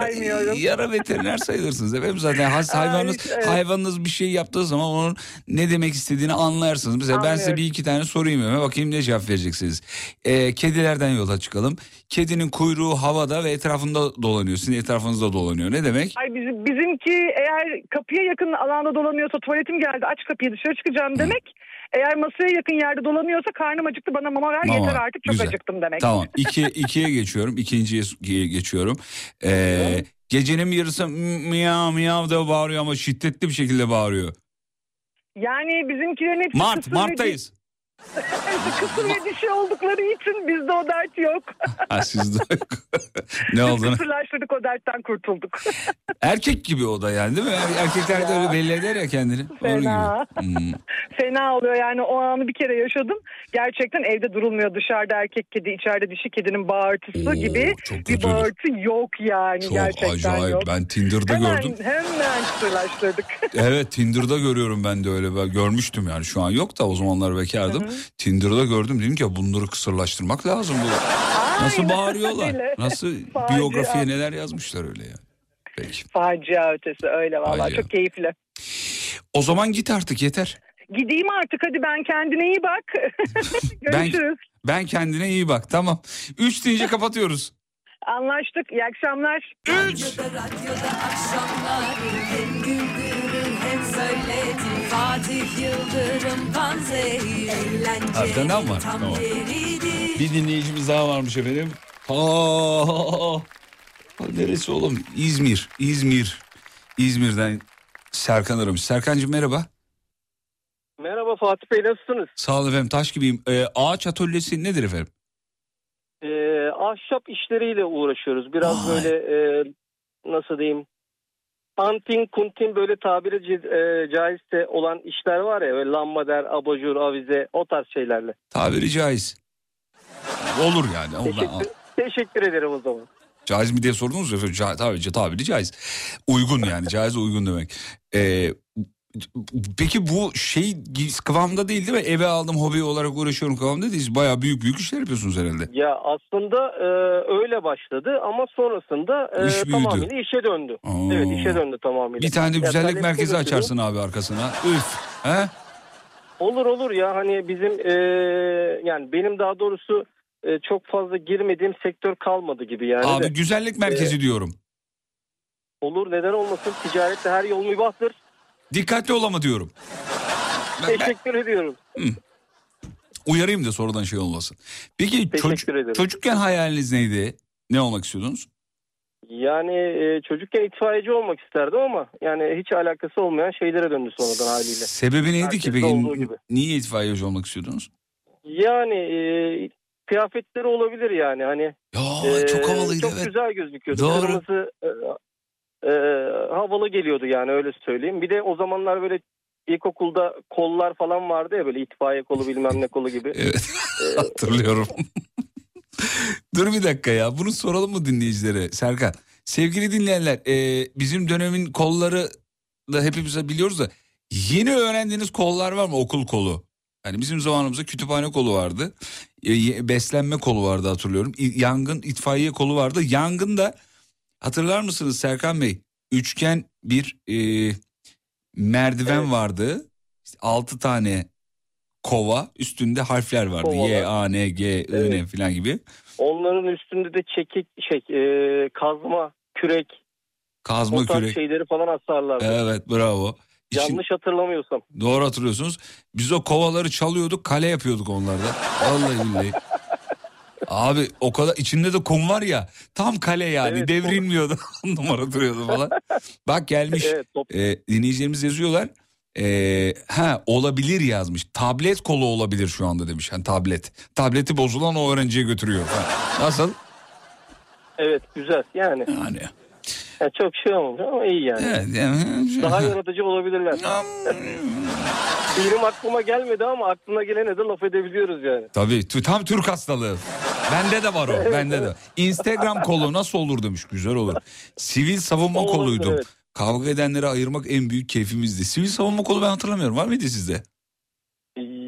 saymıyorum. yarı veteriner sayılırsınız efendim zaten has, Ay, hayvanınız evet. hayvanınız bir şey yaptığı zaman onun ne demek istediğini anlarsınız. Mesela ben size Anlıyorum. bir iki tane sorayım hemen bakayım ne cevap vereceksiniz. Ee, kedilerden yola çıkalım. Kedinin kuyruğu havada ve etrafında dolanıyor. Sizin etrafınızda dolanıyor. Ne demek? Ay bizim, bizimki eğer kapıya yakın alanda dolanıyorsa tuvaletim geldi aç kapıyı dışarı çıkacağım demek. Eğer masaya yakın yerde dolanıyorsa karnım acıktı bana mama ver Mama, yeter artık çok güzel. acıktım demek. Tamam. (laughs) İki, ikiye geçiyorum. İkinciye geçiyorum. Ee, gecenin bir yarısı miyav miyav da bağırıyor ama şiddetli bir şekilde bağırıyor. Yani bizimkilerin hepsi Mart, Mart'tayız. (laughs) Kısır ve dişi oldukları için bizde o dert yok. (laughs) Ha, sizde (laughs) ne olduğunu. Kısırlaştırdık o dertten kurtulduk. (laughs) Erkek gibi o da yani değil mi? Er- Erkekler de öyle belli eder ya kendini. Fena. Hmm. Fena oluyor yani o anı bir kere yaşadım. Gerçekten evde durulmuyor. Dışarıda erkek kedi, içeride dişi kedinin bağırtısı Oo, gibi bir bağırtı yok yani Çok gerçekten acayip. yok. Ben Tinder'da hemen, gördüm. Hemen kısırlaştırdık. Evet Tinder'da görüyorum ben de öyle. Ben görmüştüm yani şu an yok da o zamanlar bekardım. Tinder'da gördüm dedim ki ya bunları kısırlaştırmak lazım. Bu. Nasıl bağırıyorlar? Nasıl Facia. biyografiye neler yazmışlar öyle yani. Peki. Facia ötesi öyle vallahi Facia. çok keyifli. O zaman git artık yeter. Gideyim artık hadi ben kendine iyi bak. (laughs) Görüşürüz. Ben kendine iyi bak tamam. Üç deyince kapatıyoruz. Anlaştık. İyi akşamlar. Üç. Radyoda akşamlar Hem söyletir Fatih Yıldırım Panzehir Eğlencenin var. tam Tamam. yeridir Bir dinleyicimiz daha varmış efendim. Aa, neresi oğlum? İzmir. İzmir. İzmir'den Serkan aramış. Serkancığım merhaba. Merhaba Fatih Bey nasılsınız? Sağ olun efendim taş gibiyim. Ee, ağaç atölyesi nedir efendim? Ee, ahşap işleriyle uğraşıyoruz. Biraz Vay. böyle e, nasıl diyeyim antin kuntin böyle tabiri e, caizse olan işler var ya böyle lambader, abajur, avize o tarz şeylerle. Tabiri caiz. Olur yani. Teşekkür, teşekkür ederim o zaman. Caiz mi diye sordunuz ya. Ca- tabii, tabiri caiz. Uygun yani. caiz uygun demek. Ee, peki bu şey kıvamda değil değil mi? Eve aldım hobi olarak uğraşıyorum kıvamda değil. Bayağı büyük büyük işler yapıyorsunuz herhalde. Ya aslında e, öyle başladı ama sonrasında e, İş büyüdü. tamamıyla işe döndü. Oo. Evet işe döndü tamamıyla. Bir tane de güzellik merkezi açarsın abi arkasına. Üf. He? Olur olur ya hani bizim e, yani benim daha doğrusu e, çok fazla girmediğim sektör kalmadı gibi yani. Abi de. güzellik merkezi diyorum. Olur neden olmasın ticarette her yol mübahtır. Dikkatli ol ama diyorum. Ben- ben- Teşekkür ediyorum. uyarayım da sonradan şey olmasın. Peki çocuk- çocukken hayaliniz neydi? Ne olmak istiyordunuz? Yani e, çocukken itfaiyeci olmak isterdim ama yani hiç alakası olmayan şeylere döndü sonradan haliyle. Sebebi neydi ki Herkeste peki? Niye itfaiyeci olmak istiyordunuz? Yani e, kıyafetleri olabilir yani hani. Ya e, çok havalıydı Çok evet. güzel gözüküyordu. Doğru. Kırmızı e, havalı geliyordu yani öyle söyleyeyim. Bir de o zamanlar böyle ilkokulda kollar falan vardı ya böyle itfaiye kolu bilmem ne kolu gibi. (laughs) Evet E, hatırlıyorum. Dur bir dakika ya bunu soralım mı dinleyicilere Serkan? Sevgili dinleyenler e, bizim dönemin kolları da hepimiz biliyoruz da yeni öğrendiğiniz kollar var mı okul kolu? Yani bizim zamanımızda kütüphane kolu vardı. E, beslenme kolu vardı hatırlıyorum. Yangın itfaiye kolu vardı. Yangın da hatırlar mısınız Serkan Bey? Üçgen bir e, merdiven Evet. vardı. İşte altı tane kova üstünde harfler vardı. Kovalar. Y, A, N, G, I, N Evet. falan gibi. onların üstünde de çekik şey e, kazma, kürek, Kazma o kürek. şeyleri falan asarlardı. Evet bravo. İçin- Yanlış hatırlamıyorsam. Doğru hatırlıyorsunuz. Biz o kovaları çalıyorduk kale yapıyorduk onlarda. Vallahi billahi. (laughs) Abi o kadar içinde de kum var ya tam kale yani Evet, devrilmiyordu (laughs) numara duruyordu falan. Bak gelmiş Evet, top- e, dinleyicilerimiz yazıyorlar. E, ha olabilir yazmış tablet kolu olabilir şu anda demiş. Yani tablet tableti bozulan o öğrenciye götürüyor. Nasıl? Evet güzel yani. Yani. Yani çok şey olmamış ama iyi yani. Evet, yani Daha yaratıcı olabilirler. (laughs) Benim aklıma gelmedi ama aklına gelene de laf edebiliyoruz yani. Tabii tam Türk hastalığı. Bende de var o. Bende de. Instagram kolu nasıl olur demiş. Güzel olur. Sivil savunma Olabilir, koluydum. evet. Kavga edenleri ayırmak en büyük keyfimizdi. Sivil savunma kolu ben hatırlamıyorum. Var mıydı sizde?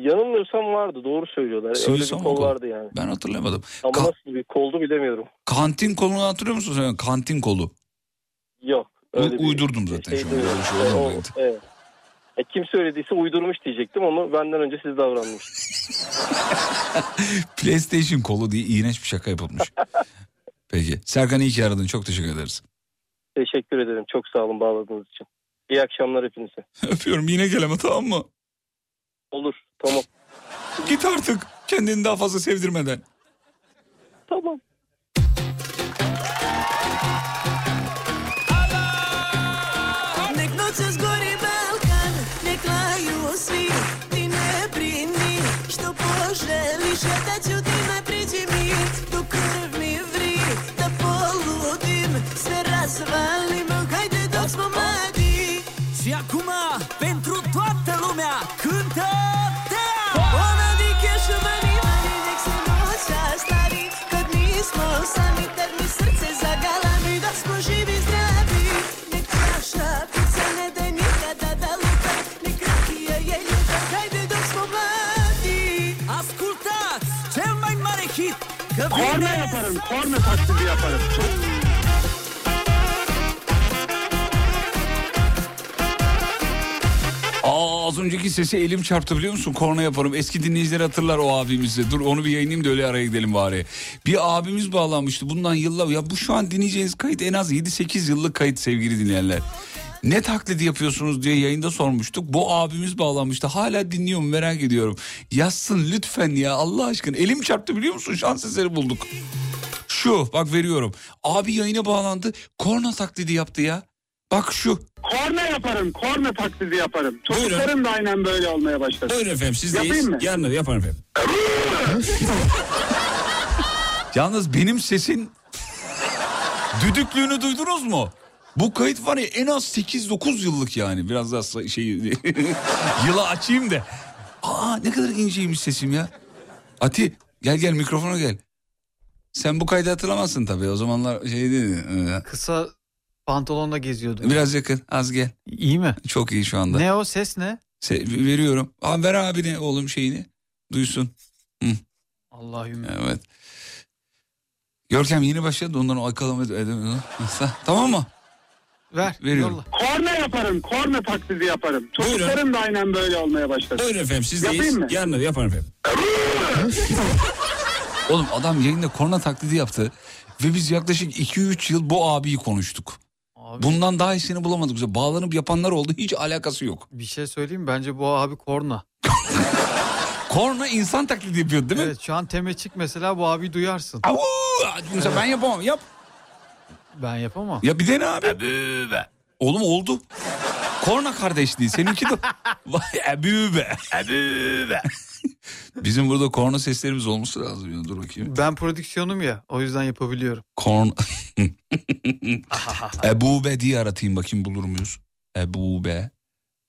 Yanılmıyorsam vardı doğru söylüyorlar. Sivil Öyle bir savunma kol vardı yani. Ben hatırlamadım. Ama Ka- nasıl bir koldu bilemiyorum. kantin kolunu hatırlıyor musun sen? Kantin kolu. Yok. U- öyle bir uydurdum zaten şey şu an. Öyle şey Evet, evet. E, kim söylediyse uydurmuş diyecektim ama benden önce siz davranmışsınız. (laughs) PlayStation kolu diye iğrenç bir şaka yapılmış. (laughs) Peki. Serkan iyi ki aradın. Çok teşekkür ederiz. Teşekkür ederim. Çok sağ olun bağladığınız için. İyi akşamlar hepinize. (laughs) Öpüyorum. Yine geleme tamam mı? Olur. Tamam. Git artık. Kendini daha fazla sevdirmeden. Tamam. Korna taklidi yaparım. Aa, az önceki sesi elim çarptı biliyor musun? Korna yaparım. Eski dinleyiciler hatırlar o abimizi. Dur onu bir yayınlayayım da öyle araya gidelim bari. Bir abimiz bağlanmıştı bundan yıllar. Ya bu şu an dinleyeceğiniz kayıt en az 7-8 yıllık kayıt sevgili dinleyenler. Ne taklidi yapıyorsunuz diye yayında sormuştuk. Bu abimiz bağlanmıştı. Hala dinliyor mu merak ediyorum. Yazsın lütfen ya Allah aşkına. Elim çarptı biliyor musun? Şans eseri bulduk. Şu bak veriyorum. Abi yayına bağlandı. Korna taklidi yaptı ya. Bak şu. Korna yaparım, korna taklidi yaparım. Çocuklarım da aynen böyle olmaya başladı. Buyurun efendim sizdeyiz. Yapayım mı? Yarın yapın efendim. (laughs) Yalnız benim sesin düdüklüğünü duydunuz mu? Bu kayıt var ya en az 8-9 yıllık yani. Biraz daha şey (laughs) yıla açayım da. Aa ne kadar inceymiş sesim ya. Ati gel gel mikrofona gel. Sen bu kaydı hatırlamazsın tabii. O zamanlar şey değil. mi? Kısa pantolonla geziyordu. Biraz yakın az gel. İyi mi? Çok iyi şu anda. Ne o ses ne? Se- veriyorum. Abi ver abine oğlum şeyini. Duysun. Allah'ım. Evet. Görkem yeni başladı ondan o akalama edemiyor. tamam mı? Ver. Veriyorum. Korna yaparım, korna taklidi yaparım. Çocuklarım da aynen böyle olmaya başladı. Buyurun efendim sizdeyiz. Yapayım mı? Yarın yapın efendim. (laughs) Oğlum adam yayında korna taklidi yaptı. Ve biz yaklaşık 2-3 yıl bu abiyi konuştuk. Bundan daha iyisini bulamadık. Bize Bağlanıp yapanlar oldu hiç alakası yok. Bir şey söyleyeyim mi? bence bu abi korna. (laughs) Korna insan taklidi yapıyor değil mi? Evet şu an temeçik mesela bu abi duyarsın. Avu! Mesela ben yapamam yap. Ben yapamam. Ya bir dene abi. Oğlum oldu. Korna kardeşliği seninki de. (laughs) Vay ebübe. Ebübe. Bizim burada korna seslerimiz olması lazım ya dur bakayım. Ben prodüksiyonum ya o yüzden yapabiliyorum. Korn... (laughs) Ebube diye aratayım bakayım bulur muyuz? Ebube.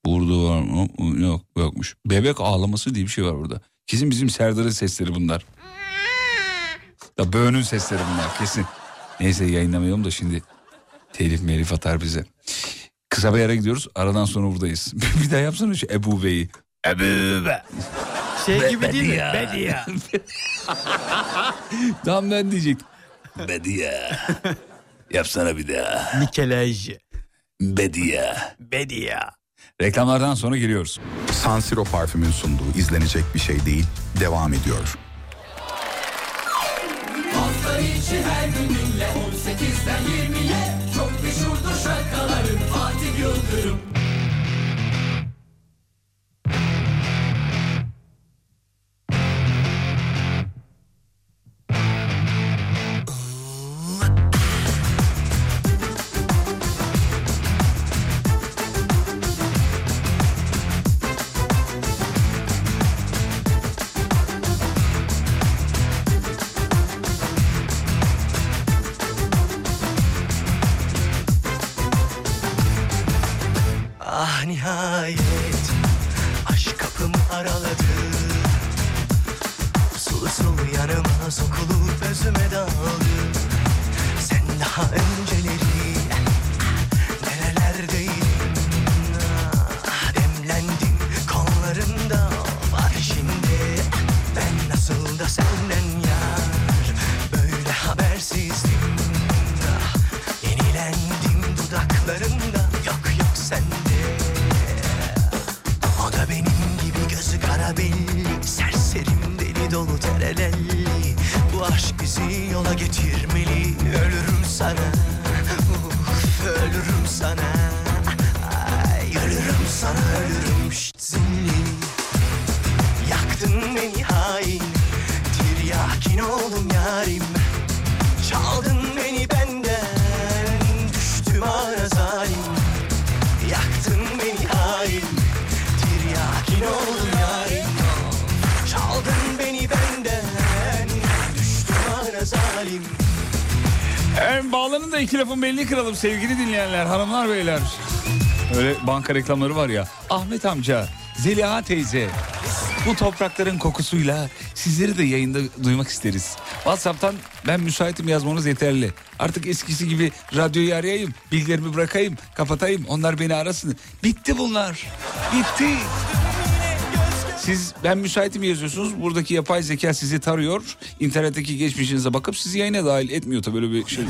Burada var mı? Yok yokmuş. Bebek ağlaması diye bir şey var burada. Kesin bizim Serdar'ın sesleri bunlar. Ya böğünün sesleri bunlar kesin. Neyse yayınlamayalım da şimdi telif melif atar bize. Kısa bir ara gidiyoruz. Aradan sonra buradayız. (laughs) bir daha yapsana şu Ebube'yi. Ebube. Şey gibi değil mi? Bediye. (laughs) Tam ben diyecektim. Bediye. Yapsana bir daha. Nikelaj. Bediye. Bediye. Reklamlardan sonra geliyoruz. San Siro parfümün sunduğu izlenecek bir şey değil devam ediyor. Hafta içi her gün dinle 18'den 20'ye Çok meşhurdur şarkıların Fatih Yıldırım Zalim Evet bağlanın da iki lafın belli kıralım sevgili dinleyenler hanımlar beyler. Öyle banka reklamları var ya. Ahmet amca, Zeliha teyze. Bu toprakların kokusuyla sizleri de yayında duymak isteriz. WhatsApp'tan ben müsaitim yazmanız yeterli. Artık eskisi gibi radyoyu arayayım, bilgilerimi bırakayım, kapatayım. Onlar beni arasın. Bitti bunlar. Bitti. Siz ben müsaitim yazıyorsunuz. Buradaki yapay zeka sizi tarıyor. İnternetteki geçmişinize bakıp sizi yayına dahil etmiyor tabii böyle bir şey.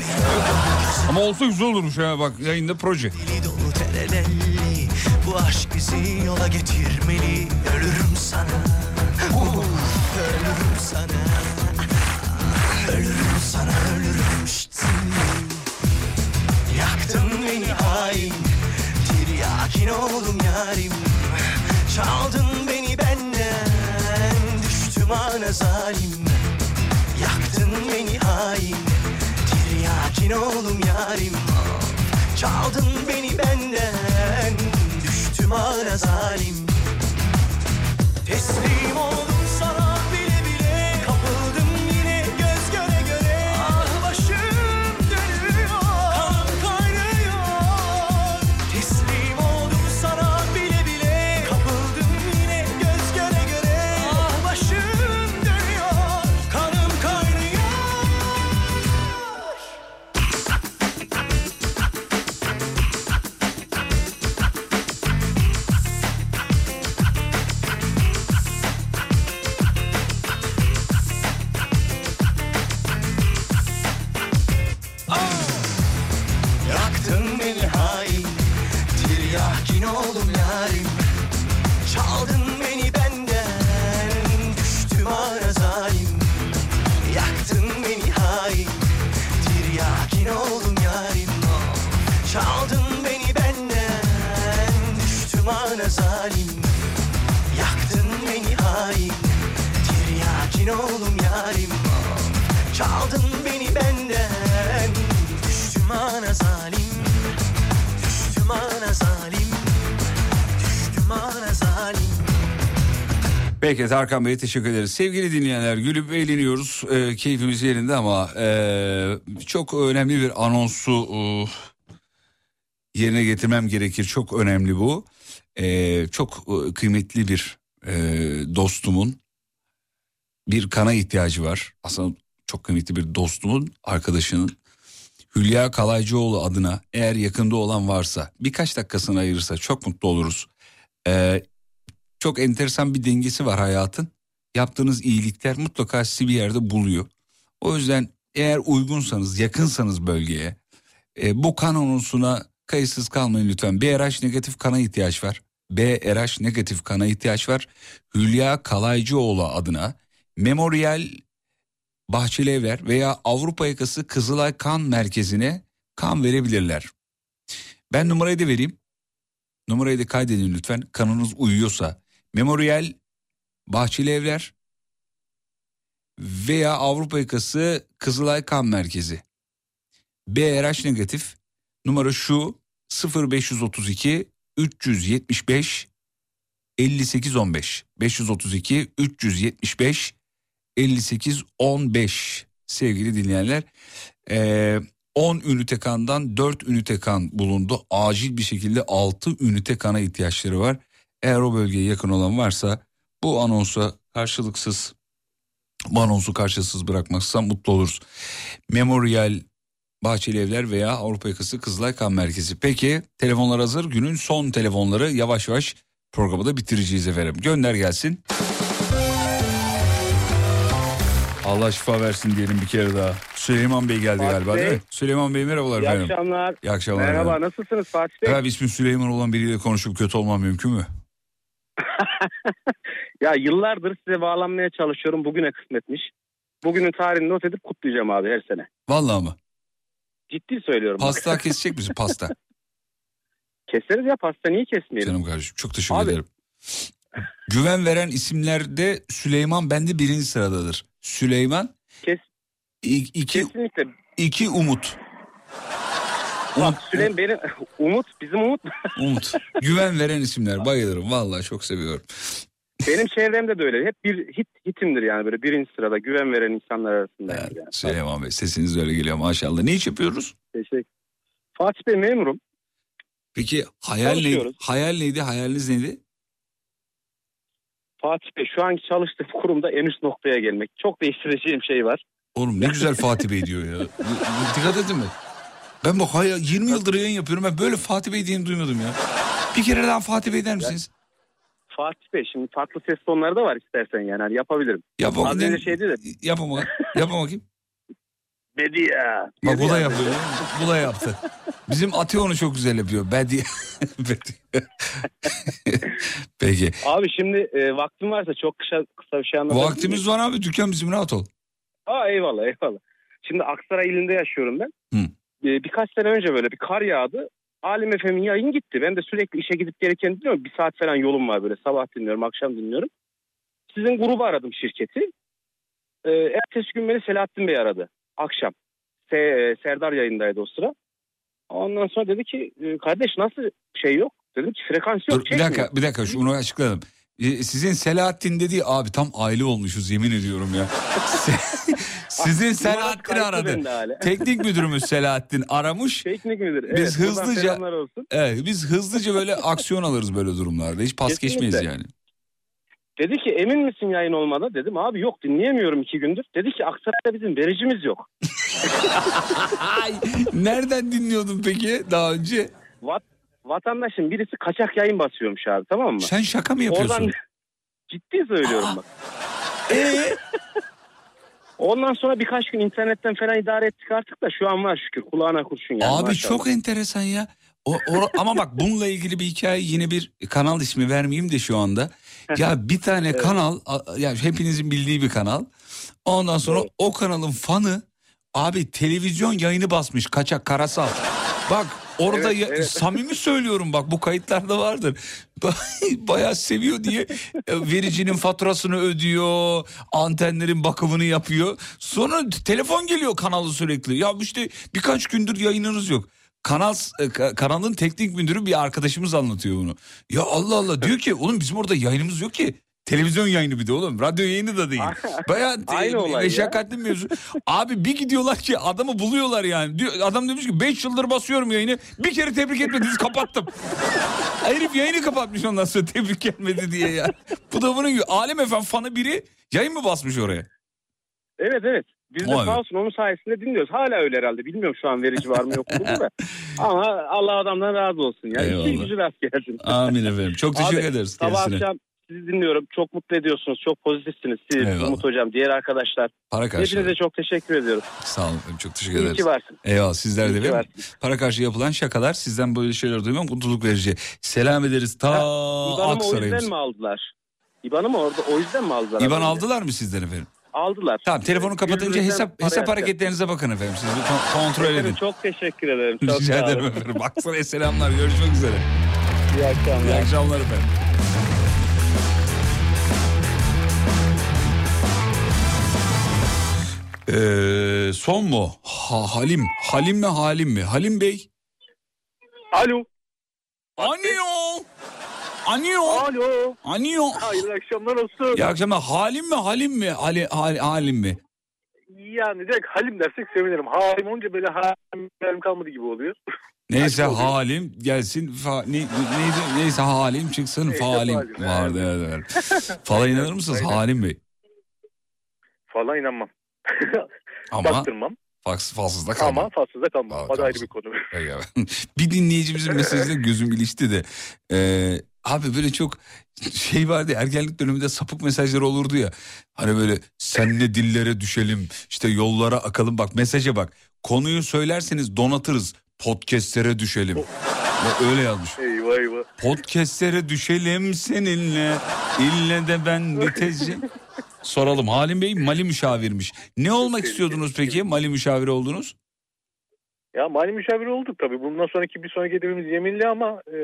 Ama olsa güzel olurmuş ha bak yayında proje. Bu aşk bizi yola getirmeli Ölürüm sana Ölürüm sana Ölürüm sana ölürüm. Yaktın beni hain Tiryakin oldum yarim Çaldın beni benden Düştüm ana zalim. Yaktın beni hain. Tiryakin oldum yarim. Çaldın beni benden. Düştüm ana zalim. Teslim oldum Oldum yarim Çaldın beni benden Düştüm ana zalim Düştüm ana zalim Düştüm ana zalim Peki Tarkan Bey'e teşekkür ederiz. Sevgili dinleyenler gülüp eğleniyoruz. Ee, keyfimiz yerinde ama ee, çok önemli bir anonsu ee, yerine getirmem gerekir. Çok önemli bu. Ee, çok ee, kıymetli bir ee, dostumun bir kana ihtiyacı var. Aslında çok kıymetli bir dostumun arkadaşının Hülya Kalaycıoğlu adına eğer yakında olan varsa birkaç dakikasını ayırırsa çok mutlu oluruz. Ee, çok enteresan bir dengesi var hayatın. Yaptığınız iyilikler mutlaka sizi bir yerde buluyor. O yüzden eğer uygunsanız, yakınsanız bölgeye e, bu kan anonsuna kayıtsız kalmayın lütfen. BRH negatif kana ihtiyaç var. BRH negatif kana ihtiyaç var. Hülya Kalaycıoğlu adına Memorial Bahçelievler veya Avrupa Yakası Kızılay Kan Merkezi'ne kan verebilirler. Ben numarayı da vereyim. Numarayı da kaydedin lütfen. Kanınız uyuyorsa. Memorial Bahçelievler veya Avrupa Yakası Kızılay Kan Merkezi. BRH negatif. Numara şu 0532 375 5815 532 375 58 15 sevgili dinleyenler. Ee, 10 ünite kandan 4 ünite kan bulundu. Acil bir şekilde 6 ünite kana ihtiyaçları var. Eğer o bölgeye yakın olan varsa bu anonsa karşılıksız bu anonsu karşılıksız bırakmazsa mutlu oluruz. Memorial Bahçeli Evler veya Avrupa Yakası Kızılay Kan Merkezi. Peki telefonlar hazır. Günün son telefonları yavaş yavaş programı da bitireceğiz efendim. Gönder gelsin. Allah şifa versin diyelim bir kere daha. Süleyman Bey geldi Fatih galiba değil Bey. mi? Süleyman Bey merhabalar İyi efendim. akşamlar. İyi akşamlar. Merhaba efendim. nasılsınız Fatih Bey? Efendim ismi Süleyman olan biriyle konuşup kötü olmam mümkün mü? (laughs) Ya yıllardır size bağlanmaya çalışıyorum. Bugüne kısmetmiş. Bugünün tarihini not edip kutlayacağım abi her sene. Vallahi mı? Ciddi söylüyorum. Pasta (laughs) kesecek misin pasta? Keseriz ya pasta niye kesmeyelim? Canım kardeşim çok teşekkür Abi. ederim. Güven veren isimlerde Süleyman bende birinci sıradadır. Süleyman. Kes. iki, Kesinlikle. iki Umut. Bak Süleyman benim (laughs) Umut bizim Umut. (laughs) Umut. Güven veren isimler bayılırım. Vallahi çok seviyorum. benim çevremde de öyle. Hep bir hit hitimdir yani böyle birinci sırada güven veren insanlar arasında. yani. Süleyman Bey sesiniz öyle geliyor maşallah. Ne iş yapıyoruz? Teşekkür. Fatih Bey memurum. Peki hayal neydi? Hayal neydi? Hayaliniz neydi? Fatih Bey şu anki çalıştığım (laughs) kurumda en üst noktaya gelmek. Çok değiştireceğim şey var. Oğlum ne güzel Fatih Bey diyor ya. (laughs) Dikkat edin mi? Ben bak hayal, 20 yıldır yayın yapıyorum. Ben böyle Fatih Bey diyeni duymadım ya. Bir kere daha Fatih Bey der misiniz? Fatih Bey şimdi farklı ses tonları da var istersen yani hani yapabilirim. Yap Az önce şeydi de Yap ama. Yap bakayım. Bediye. Bak bu da yapıyor. Bu da yaptı. Bizim Ati onu çok güzel yapıyor. Bedi. (laughs) Bedi. (laughs) Peki. Abi şimdi e, vaktim varsa çok kısa, kısa bir şey anlatabilir miyim? Vaktimiz var abi. Dükkan bizim rahat ol. Aa eyvallah eyvallah. Şimdi Aksaray ilinde yaşıyorum ben. Hı. Ee, birkaç sene önce böyle bir kar yağdı. Alim Efem'in yayın gitti. Ben de sürekli işe gidip gelirken dinliyorum. Bir saat falan yolum var böyle. Sabah dinliyorum, akşam dinliyorum. Sizin grubu aradım şirketi. Ee, ertesi gün beni Selahattin Bey aradı. Akşam. Se- Serdar yayındaydı o sıra. Ondan sonra dedi ki "E, kardeş nasıl şey yok? Dedim ki frekans yok. Dur bir dakika bir dakika şunu açıkladım. Ee, Sizin Selahattin dediği abi tam aile olmuşuz yemin ediyorum ya. (laughs) Sizin Selahattin aradı. Teknik müdürümüz Selahattin aramış. Teknik müdür. Evet, Biz hızlıca olsun. Evet biz hızlıca böyle aksiyon alırız böyle durumlarda. Hiç pas Kesinlikle. geçmeyiz yani. Dedi ki emin misin yayın olmadı? Dedim abi yok dinleyemiyorum iki gündür. Dedi ki Aksaray'da bizim vericimiz yok. Nereden dinliyordun peki daha önce? Vat, vatandaşın birisi kaçak yayın basıyormuş abi tamam mı? Sen şaka mı yapıyorsun? Oradan (laughs) ciddi söylüyorum bak. (laughs) Ondan sonra birkaç gün internetten falan idare ettik artık da şu an var şükür kulağına kurşun yani. Abi maşallah. çok enteresan ya. O, o- ama bak bununla ilgili bir hikaye yine bir kanal ismi vermeyeyim de şu anda. Ya bir tane kanal a- ya hepinizin bildiği bir kanal. Ondan sonra o kanalın fanı abi televizyon yayını basmış kaçak karasal. Bak orada Evet, ya- evet. samimi söylüyorum bak bu kayıtlarda vardır. (laughs) Bayağı seviyor diye e, vericinin faturasını ödüyor, antenlerin bakımını yapıyor. Sonra telefon geliyor kanalı sürekli. Ya işte birkaç gündür yayınınız yok. Kanal e, ka- kanalın teknik müdürü bir arkadaşımız anlatıyor bunu. Ya Allah Allah diyor ki oğlum bizim orada yayınımız yok ki. Televizyon yayını bir de oğlum. Radyo yayını da değil. (laughs) Aynı e, meşakkatli mevzu. Abi bir gidiyorlar ki adamı buluyorlar yani. Diyor, adam demiş ki 5 yıldır basıyorum yayını. Bir kere tebrik etmediniz kapattım. (laughs) Herif yayını kapatmış ondan sonra tebrik gelmedi diye ya. Bu da bunun gibi. Alem efendim fanı biri yayın mı basmış oraya? Evet evet. Biz de Vay sağ olsun onun sayesinde dinliyoruz. Hala öyle herhalde. Bilmiyorum şu an verici var mı yok mu (laughs) da. Ama Allah adamdan razı olsun. ya. Eyvallah. İşi gücü rast gelsin. Amin efendim. Çok teşekkür Abi, ederiz Sabah kendisine. akşam sizi dinliyorum. Çok mutlu ediyorsunuz. Çok pozitifsiniz. Siz, Eyvallah. Umut Hocam, diğer arkadaşlar. Para karşılığı. Hepinize çok teşekkür ediyorum. Sağ olun. Çok teşekkür İyi ederiz. ki varsın. Eyvallah sizler İyi de varsın. Para karşı yapılan şakalar sizden böyle şeyler duymak mutluluk verici. Selam ederiz ta İban'ımı o Aksaray'ımız. yüzden mi aldılar? İban'ı mı orada o yüzden mi aldılar? İban aldılar mı sizden efendim? Aldılar. Tamam telefonu kapatınca Birbirimizden hesap hesap hareketlerinize bakın efendim. Siz bir kon- kontrol edin. Çok teşekkür ederim. (laughs) Çok Rica ederim efendim. Aksaray'a selamlar. Görüşmek üzere. İyi akşamlar. İyi akşamlar efendim. Ee, son mu? Ha, Halim. Halim mi Halim mi? Halim Bey. Alo. Anio. Anio. Alo. Anio. Hayırlı akşamlar olsun. İyi akşamlar. Halim mi Halim mi? Ali, Hal- Halim mi? Yani direkt Halim dersek sevinirim. Halim olunca böyle halim halim kalmadı gibi oluyor. Neyse Halim gelsin. Fa, ne, neydi? Neyse Halim çıksın. Neyse, Falim Halim, vardı. Evet, evet. Falan inanır mısınız Aynen. Halim Bey? Falan inanmam. (laughs) Ama Baktırmam. faks, falsız da kalmam. Ama falsız da kalmam. O da ayrı bir konu. (laughs) Bir dinleyicimizin mesajıyla gözüm ilişti de. Ee, abi böyle çok şey vardı ya, ergenlik döneminde sapık mesajlar olurdu ya. Hani böyle senle dillere düşelim işte yollara akalım bak mesaja bak. Konuyu söylerseniz donatırız podcastlere düşelim. Ya öyle yazmış. Eyvah eyvah. Podcastlere düşelim seninle. İlle de ben biteceğim. Soralım Halim Bey Mali müşavirmiş. Ne olmak istiyordunuz peki Mali müşaviri oldunuz? Ya mali müşaviri olduk tabii. Bundan sonraki bir sonraki hedefimiz yeminli ama e,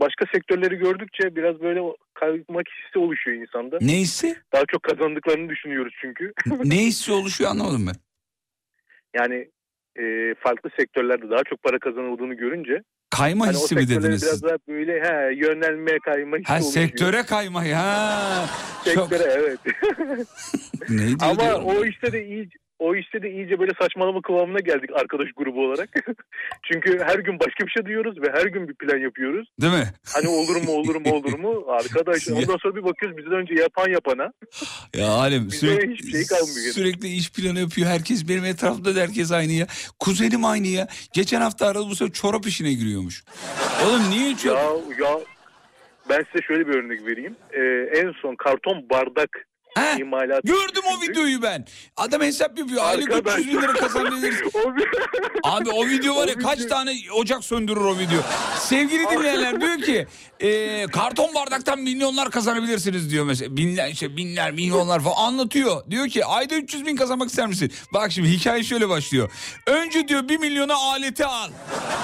başka sektörleri gördükçe biraz böyle kaymak hissi oluşuyor insanda. Neyse? Daha çok kazandıklarını düşünüyoruz çünkü. ne hissi oluşuyor anlamadım ben. yani e, farklı sektörlerde daha çok para kazanıldığını görünce Kayma hani hissi mi dediniz Biraz daha böyle he, yönelme kayma hissi Ha sektöre kaymayı ha. Çok... Sektöre evet. (laughs) Ne diyor Ama diyorum o işte de iyi o işte de iyice böyle saçmalama kıvamına geldik arkadaş grubu olarak. (laughs) Çünkü her gün başka bir şey duyuyoruz ve her gün bir plan yapıyoruz. Değil mi? Hani olur mu olur mu olur mu? (laughs) Arkadaş ondan sonra bir bakıyoruz bizden önce yapan yapana. Ya Alem sürekli, hiçbir şey kalmıyor. sürekli iş planı yapıyor herkes. Benim etrafımda da herkes aynı ya. Kuzenim aynı ya. Geçen hafta aradı bu sefer çorap işine giriyormuş. Oğlum niye çorap? Ya, ya ben size şöyle bir örnek vereyim. Ee, en son karton bardak imalatı. Gördüm o videoyu ben. Adam hesap yapıyor. Aylık Arkadaş. 300 bin lira kazanabiliriz. (laughs) Abi o video var ya kaç tane ocak söndürür o video. Sevgili dinleyenler diyor ki e, karton bardaktan milyonlar kazanabilirsiniz diyor mesela. Binler, işte binler milyonlar falan anlatıyor. Diyor ki ayda 300 bin kazanmak ister misin? Bak şimdi hikaye şöyle başlıyor. Önce diyor 1 milyona aleti al.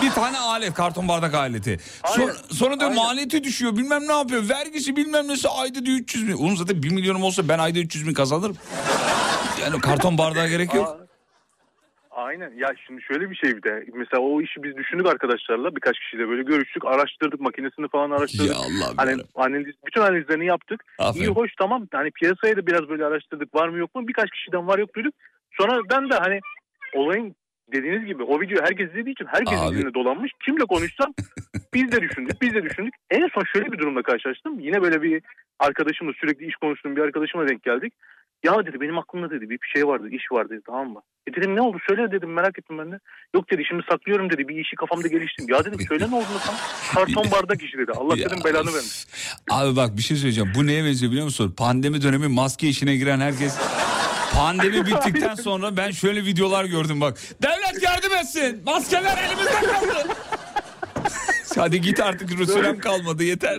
Bir tane alet karton bardak aleti. Sonra, sonra diyor maliyeti düşüyor bilmem ne yapıyor. Vergisi bilmem nesi ayda diyor 300 bin. Oğlum zaten 1 milyonum olsa ben ayda 300 bin kazanırım. Yani karton bardağa gerek yok. Aynen ya şimdi şöyle bir şey bir de mesela o işi biz düşündük arkadaşlarla birkaç kişiyle böyle görüştük araştırdık makinesini falan araştırdık. Ya Allah'ım hani analiz, bütün analizlerini yaptık. Aferin. İyi hoş tamam hani piyasayı da biraz böyle araştırdık var mı yok mu birkaç kişiden var yok duyduk. Sonra ben de hani olayın dediğiniz gibi o videoyu herkes izlediği için herkesin Abi. dolanmış. Kimle konuşsam biz de düşündük biz de düşündük. En son şöyle bir durumla karşılaştım. Yine böyle bir arkadaşımla sürekli iş konuştuğum bir arkadaşıma denk geldik. Ya dedi benim aklımda dedi bir şey vardı iş var dedi tamam mı? E dedim ne oldu söyle dedim merak ettim ben de. Yok dedi şimdi saklıyorum dedi bir işi kafamda geliştim. Ya dedim söyle ne oldu tam? Karton bardak işi dedi. Allah dedim belanı vermiş. Abi bak bir şey söyleyeceğim. Bu neye benziyor biliyor musun? Pandemi dönemi maske işine giren herkes... Pandemi (laughs) bittikten sonra ben şöyle videolar gördüm bak. Devlet yardım etsin. Maskeler elimizde kaldı. (laughs) Hadi git artık sürem kalmadı yeter.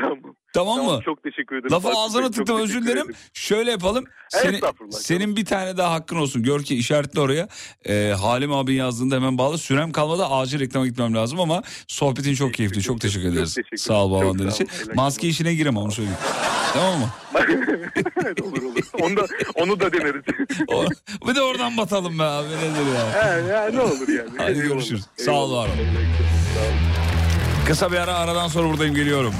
Tamam. Tamam mı? Çok teşekkür ederim. Lafı Fatih ağzına çok tıktım özür dilerim. Şöyle yapalım. Senin, Estağfurullah, senin bir tane daha hakkın olsun. Gör ki işaretle oraya. Ee, Halim abi yazdığında hemen bağlı. Sürem kalmadı acil reklama gitmem lazım ama sohbetin çok keyifli. Çok teşekkür ederiz. teşekkür Sağ ol bağlandığın Çok için. Maske işine giremem onu söyleyeyim. Tamam mı? (laughs) olur olur. Onu da, onu da deneriz. O- bir de oradan batalım be abi. Nedir ya? He, ya, ne olur yani. Hadi Eyvallah. görüşürüz. Sağ ol var ol. Kısa bir ara aradan sonra buradayım geliyorum.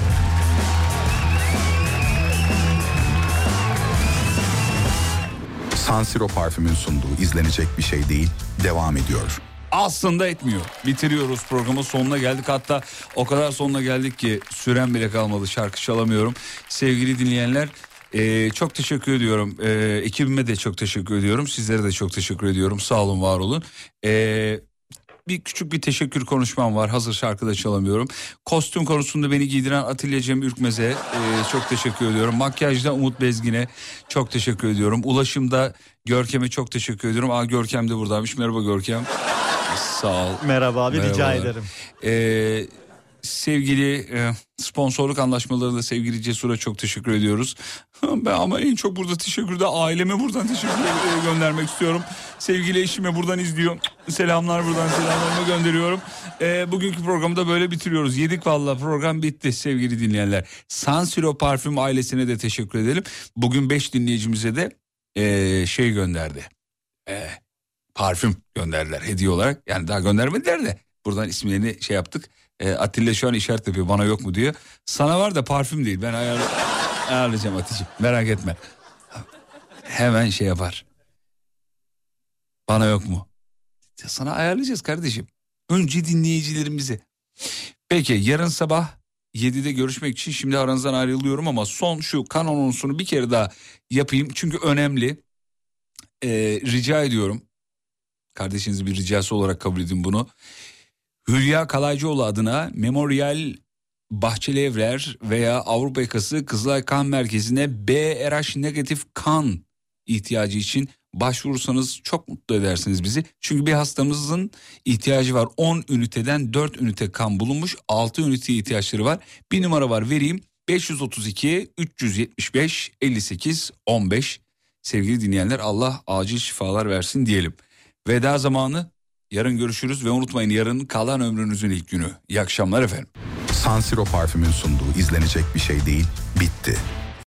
San Siro parfümün sunduğu izlenecek bir şey değil devam ediyor. Aslında etmiyor. Bitiriyoruz programın sonuna geldik. Hatta o kadar sonuna geldik ki süren bile kalmadı. Şarkı çalamıyorum. Sevgili dinleyenler e, çok teşekkür ediyorum. E, ekibime de çok teşekkür ediyorum. Sizlere de çok teşekkür ediyorum. Sağ olun var olun. E, bir küçük bir teşekkür konuşmam var. Hazır şarkıda çalamıyorum. Kostüm konusunda beni giydiren Atilla Cem Ürkmez'e e, çok teşekkür ediyorum. Makyajda Umut Bezgin'e çok teşekkür ediyorum. Ulaşımda Görkem'e çok teşekkür ediyorum. Aa Görkem de buradaymış. Merhaba Görkem. Sağ ol. Merhaba abi rica Merhabalar. ederim. Ee, sevgili e, sponsorluk anlaşmalarında sevgili Cesur'a çok teşekkür ediyoruz. (laughs) Ben ama en çok burada teşekkür de aileme buradan teşekkür e, göndermek istiyorum. Sevgili eşime buradan izliyor. Selamlar buradan selamlarımı gönderiyorum. Ee, bugünkü programı da böyle bitiriyoruz. Yedik valla program bitti sevgili dinleyenler. San Siro Parfüm ailesine de teşekkür edelim. Bugün 5 dinleyicimize de e, şey gönderdi. E, parfüm gönderdiler hediye olarak. Yani daha göndermediler de buradan isimlerini şey yaptık. E, Atilla şu an işaret yapıyor bana yok mu diyor. Sana var da parfüm değil ben ayar, ayarlayacağım Hatice merak etme. Hemen şey yapar. Bana yok mu? Ya Sana ayarlayacağız kardeşim. Önce dinleyicilerimizi. Peki yarın sabah 7'de görüşmek için şimdi aranızdan ayrılıyorum ama son şu kan bir kere daha yapayım. Çünkü önemli. Ee, rica ediyorum. Kardeşiniz bir ricası olarak kabul edin bunu. Hülya Kalaycıoğlu adına Memorial Bahçeli Evler veya Avrupa Yakası Kızılay Kan Merkezi'ne BRH negatif kan ihtiyacı için başvurursanız çok mutlu edersiniz bizi. Çünkü bir hastamızın ihtiyacı var. 10 üniteden 4 ünite kan bulunmuş. 6 üniteye ihtiyaçları var. Bir numara var vereyim. 532 375 58 15. Sevgili dinleyenler Allah acil şifalar versin diyelim. Veda zamanı yarın görüşürüz ve unutmayın yarın kalan ömrünüzün ilk günü. İyi akşamlar efendim. San Siro parfümün sunduğu izlenecek bir şey değil bitti.